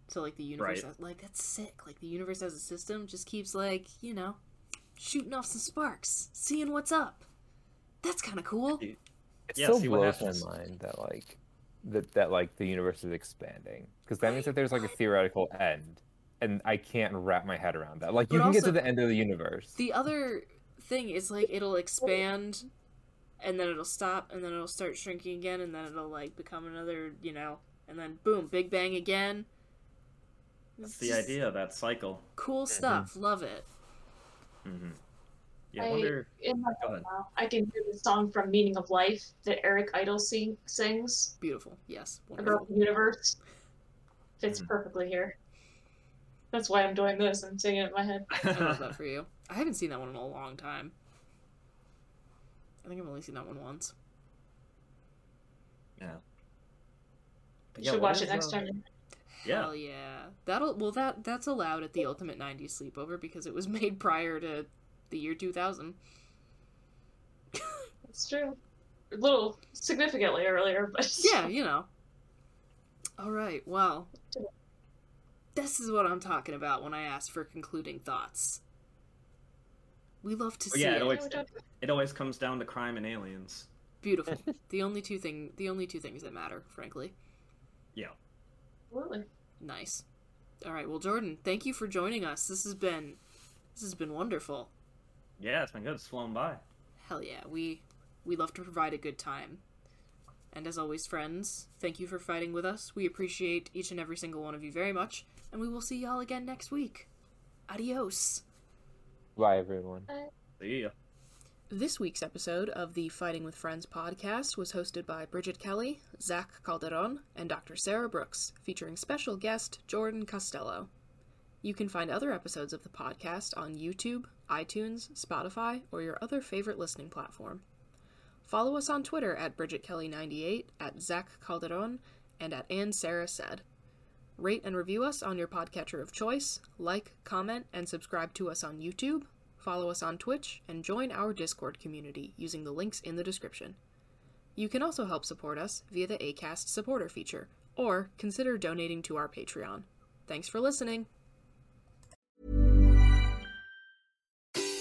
So like the universe Right. has, like that's sick. Like the universe as a system just keeps like, you know, shooting off some sparks, seeing what's up. That's kind of cool. It Yeah, still see what blows my mind that like that that like the universe is expanding because that means that there's like a theoretical end, and I can't wrap my head around that. Like you But can get to the end of the universe. The other thing is like it'll expand and then it'll stop and then it'll start shrinking again and then it'll like become another, you know, and then boom, big bang again. That's It's the idea of that cycle. Cool stuff. Love it. hmm Yeah, I I, wonder. in my Go ahead. now, I can hear the song from Meaning of Life that Eric Idle sing, sings Beautiful. Yes. about the universe. Fits Mhm. perfectly here. That's why I'm doing this. I'm singing it in my head. I love that for you. (laughs) I haven't seen that one in a long time. I think I've only seen that one once. yeah. But You yeah, should watch it next uh, time. Yeah. Hell yeah. That'll well that that's allowed at the Ultimate 90s sleepover because it was (laughs) made prior to the year 2000. (laughs) that's true. A little significantly earlier, but (laughs) Yeah, you know. All right. Well, this is what I'm talking about when I ask for concluding thoughts. We love to Oh, see yeah, it. it always it always comes down to crime and aliens. Beautiful. the only two thing the only two things that matter, frankly. Yeah. Absolutely. Nice. All right. Well, Jordan, thank you for joining us. This has been this has been wonderful. Yeah, it's been good. It's flown by. Hell yeah. We we love to provide a good time. And as always, friends, thank you for fighting with us. We appreciate each and every single one of you very much, and we will see y'all again next week. Adios. Bye everyone. See ya. This week's episode of the Fighting with Friends podcast was hosted by Bridget Kelly, Zach Calderon, and Dr. Sarah Brooks, featuring special guest Jordan Costello. You can find other episodes of the podcast on YouTube, iTunes, Spotify, or your other favorite listening platform. Follow us on Twitter at Bridget Kelly98, at Zach Calderon, and at Ann Sarah Said. Rate and review us on your podcatcher of choice, like, comment, and subscribe to us on YouTube, follow us on Twitch, and join our Discord community using the links in the description. You can also help support us via the ACAST supporter feature, or consider donating to our Patreon. Thanks for listening.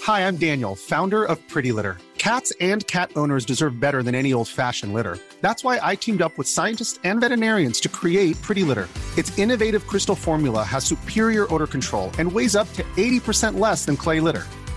Hi, I'm Daniel, founder of Pretty Litter. Cats and cat owners deserve better than any old fashioned litter. That's why I teamed up with scientists and veterinarians to create Pretty Litter. Its innovative crystal formula has superior odor control and weighs up to 80% less than clay litter.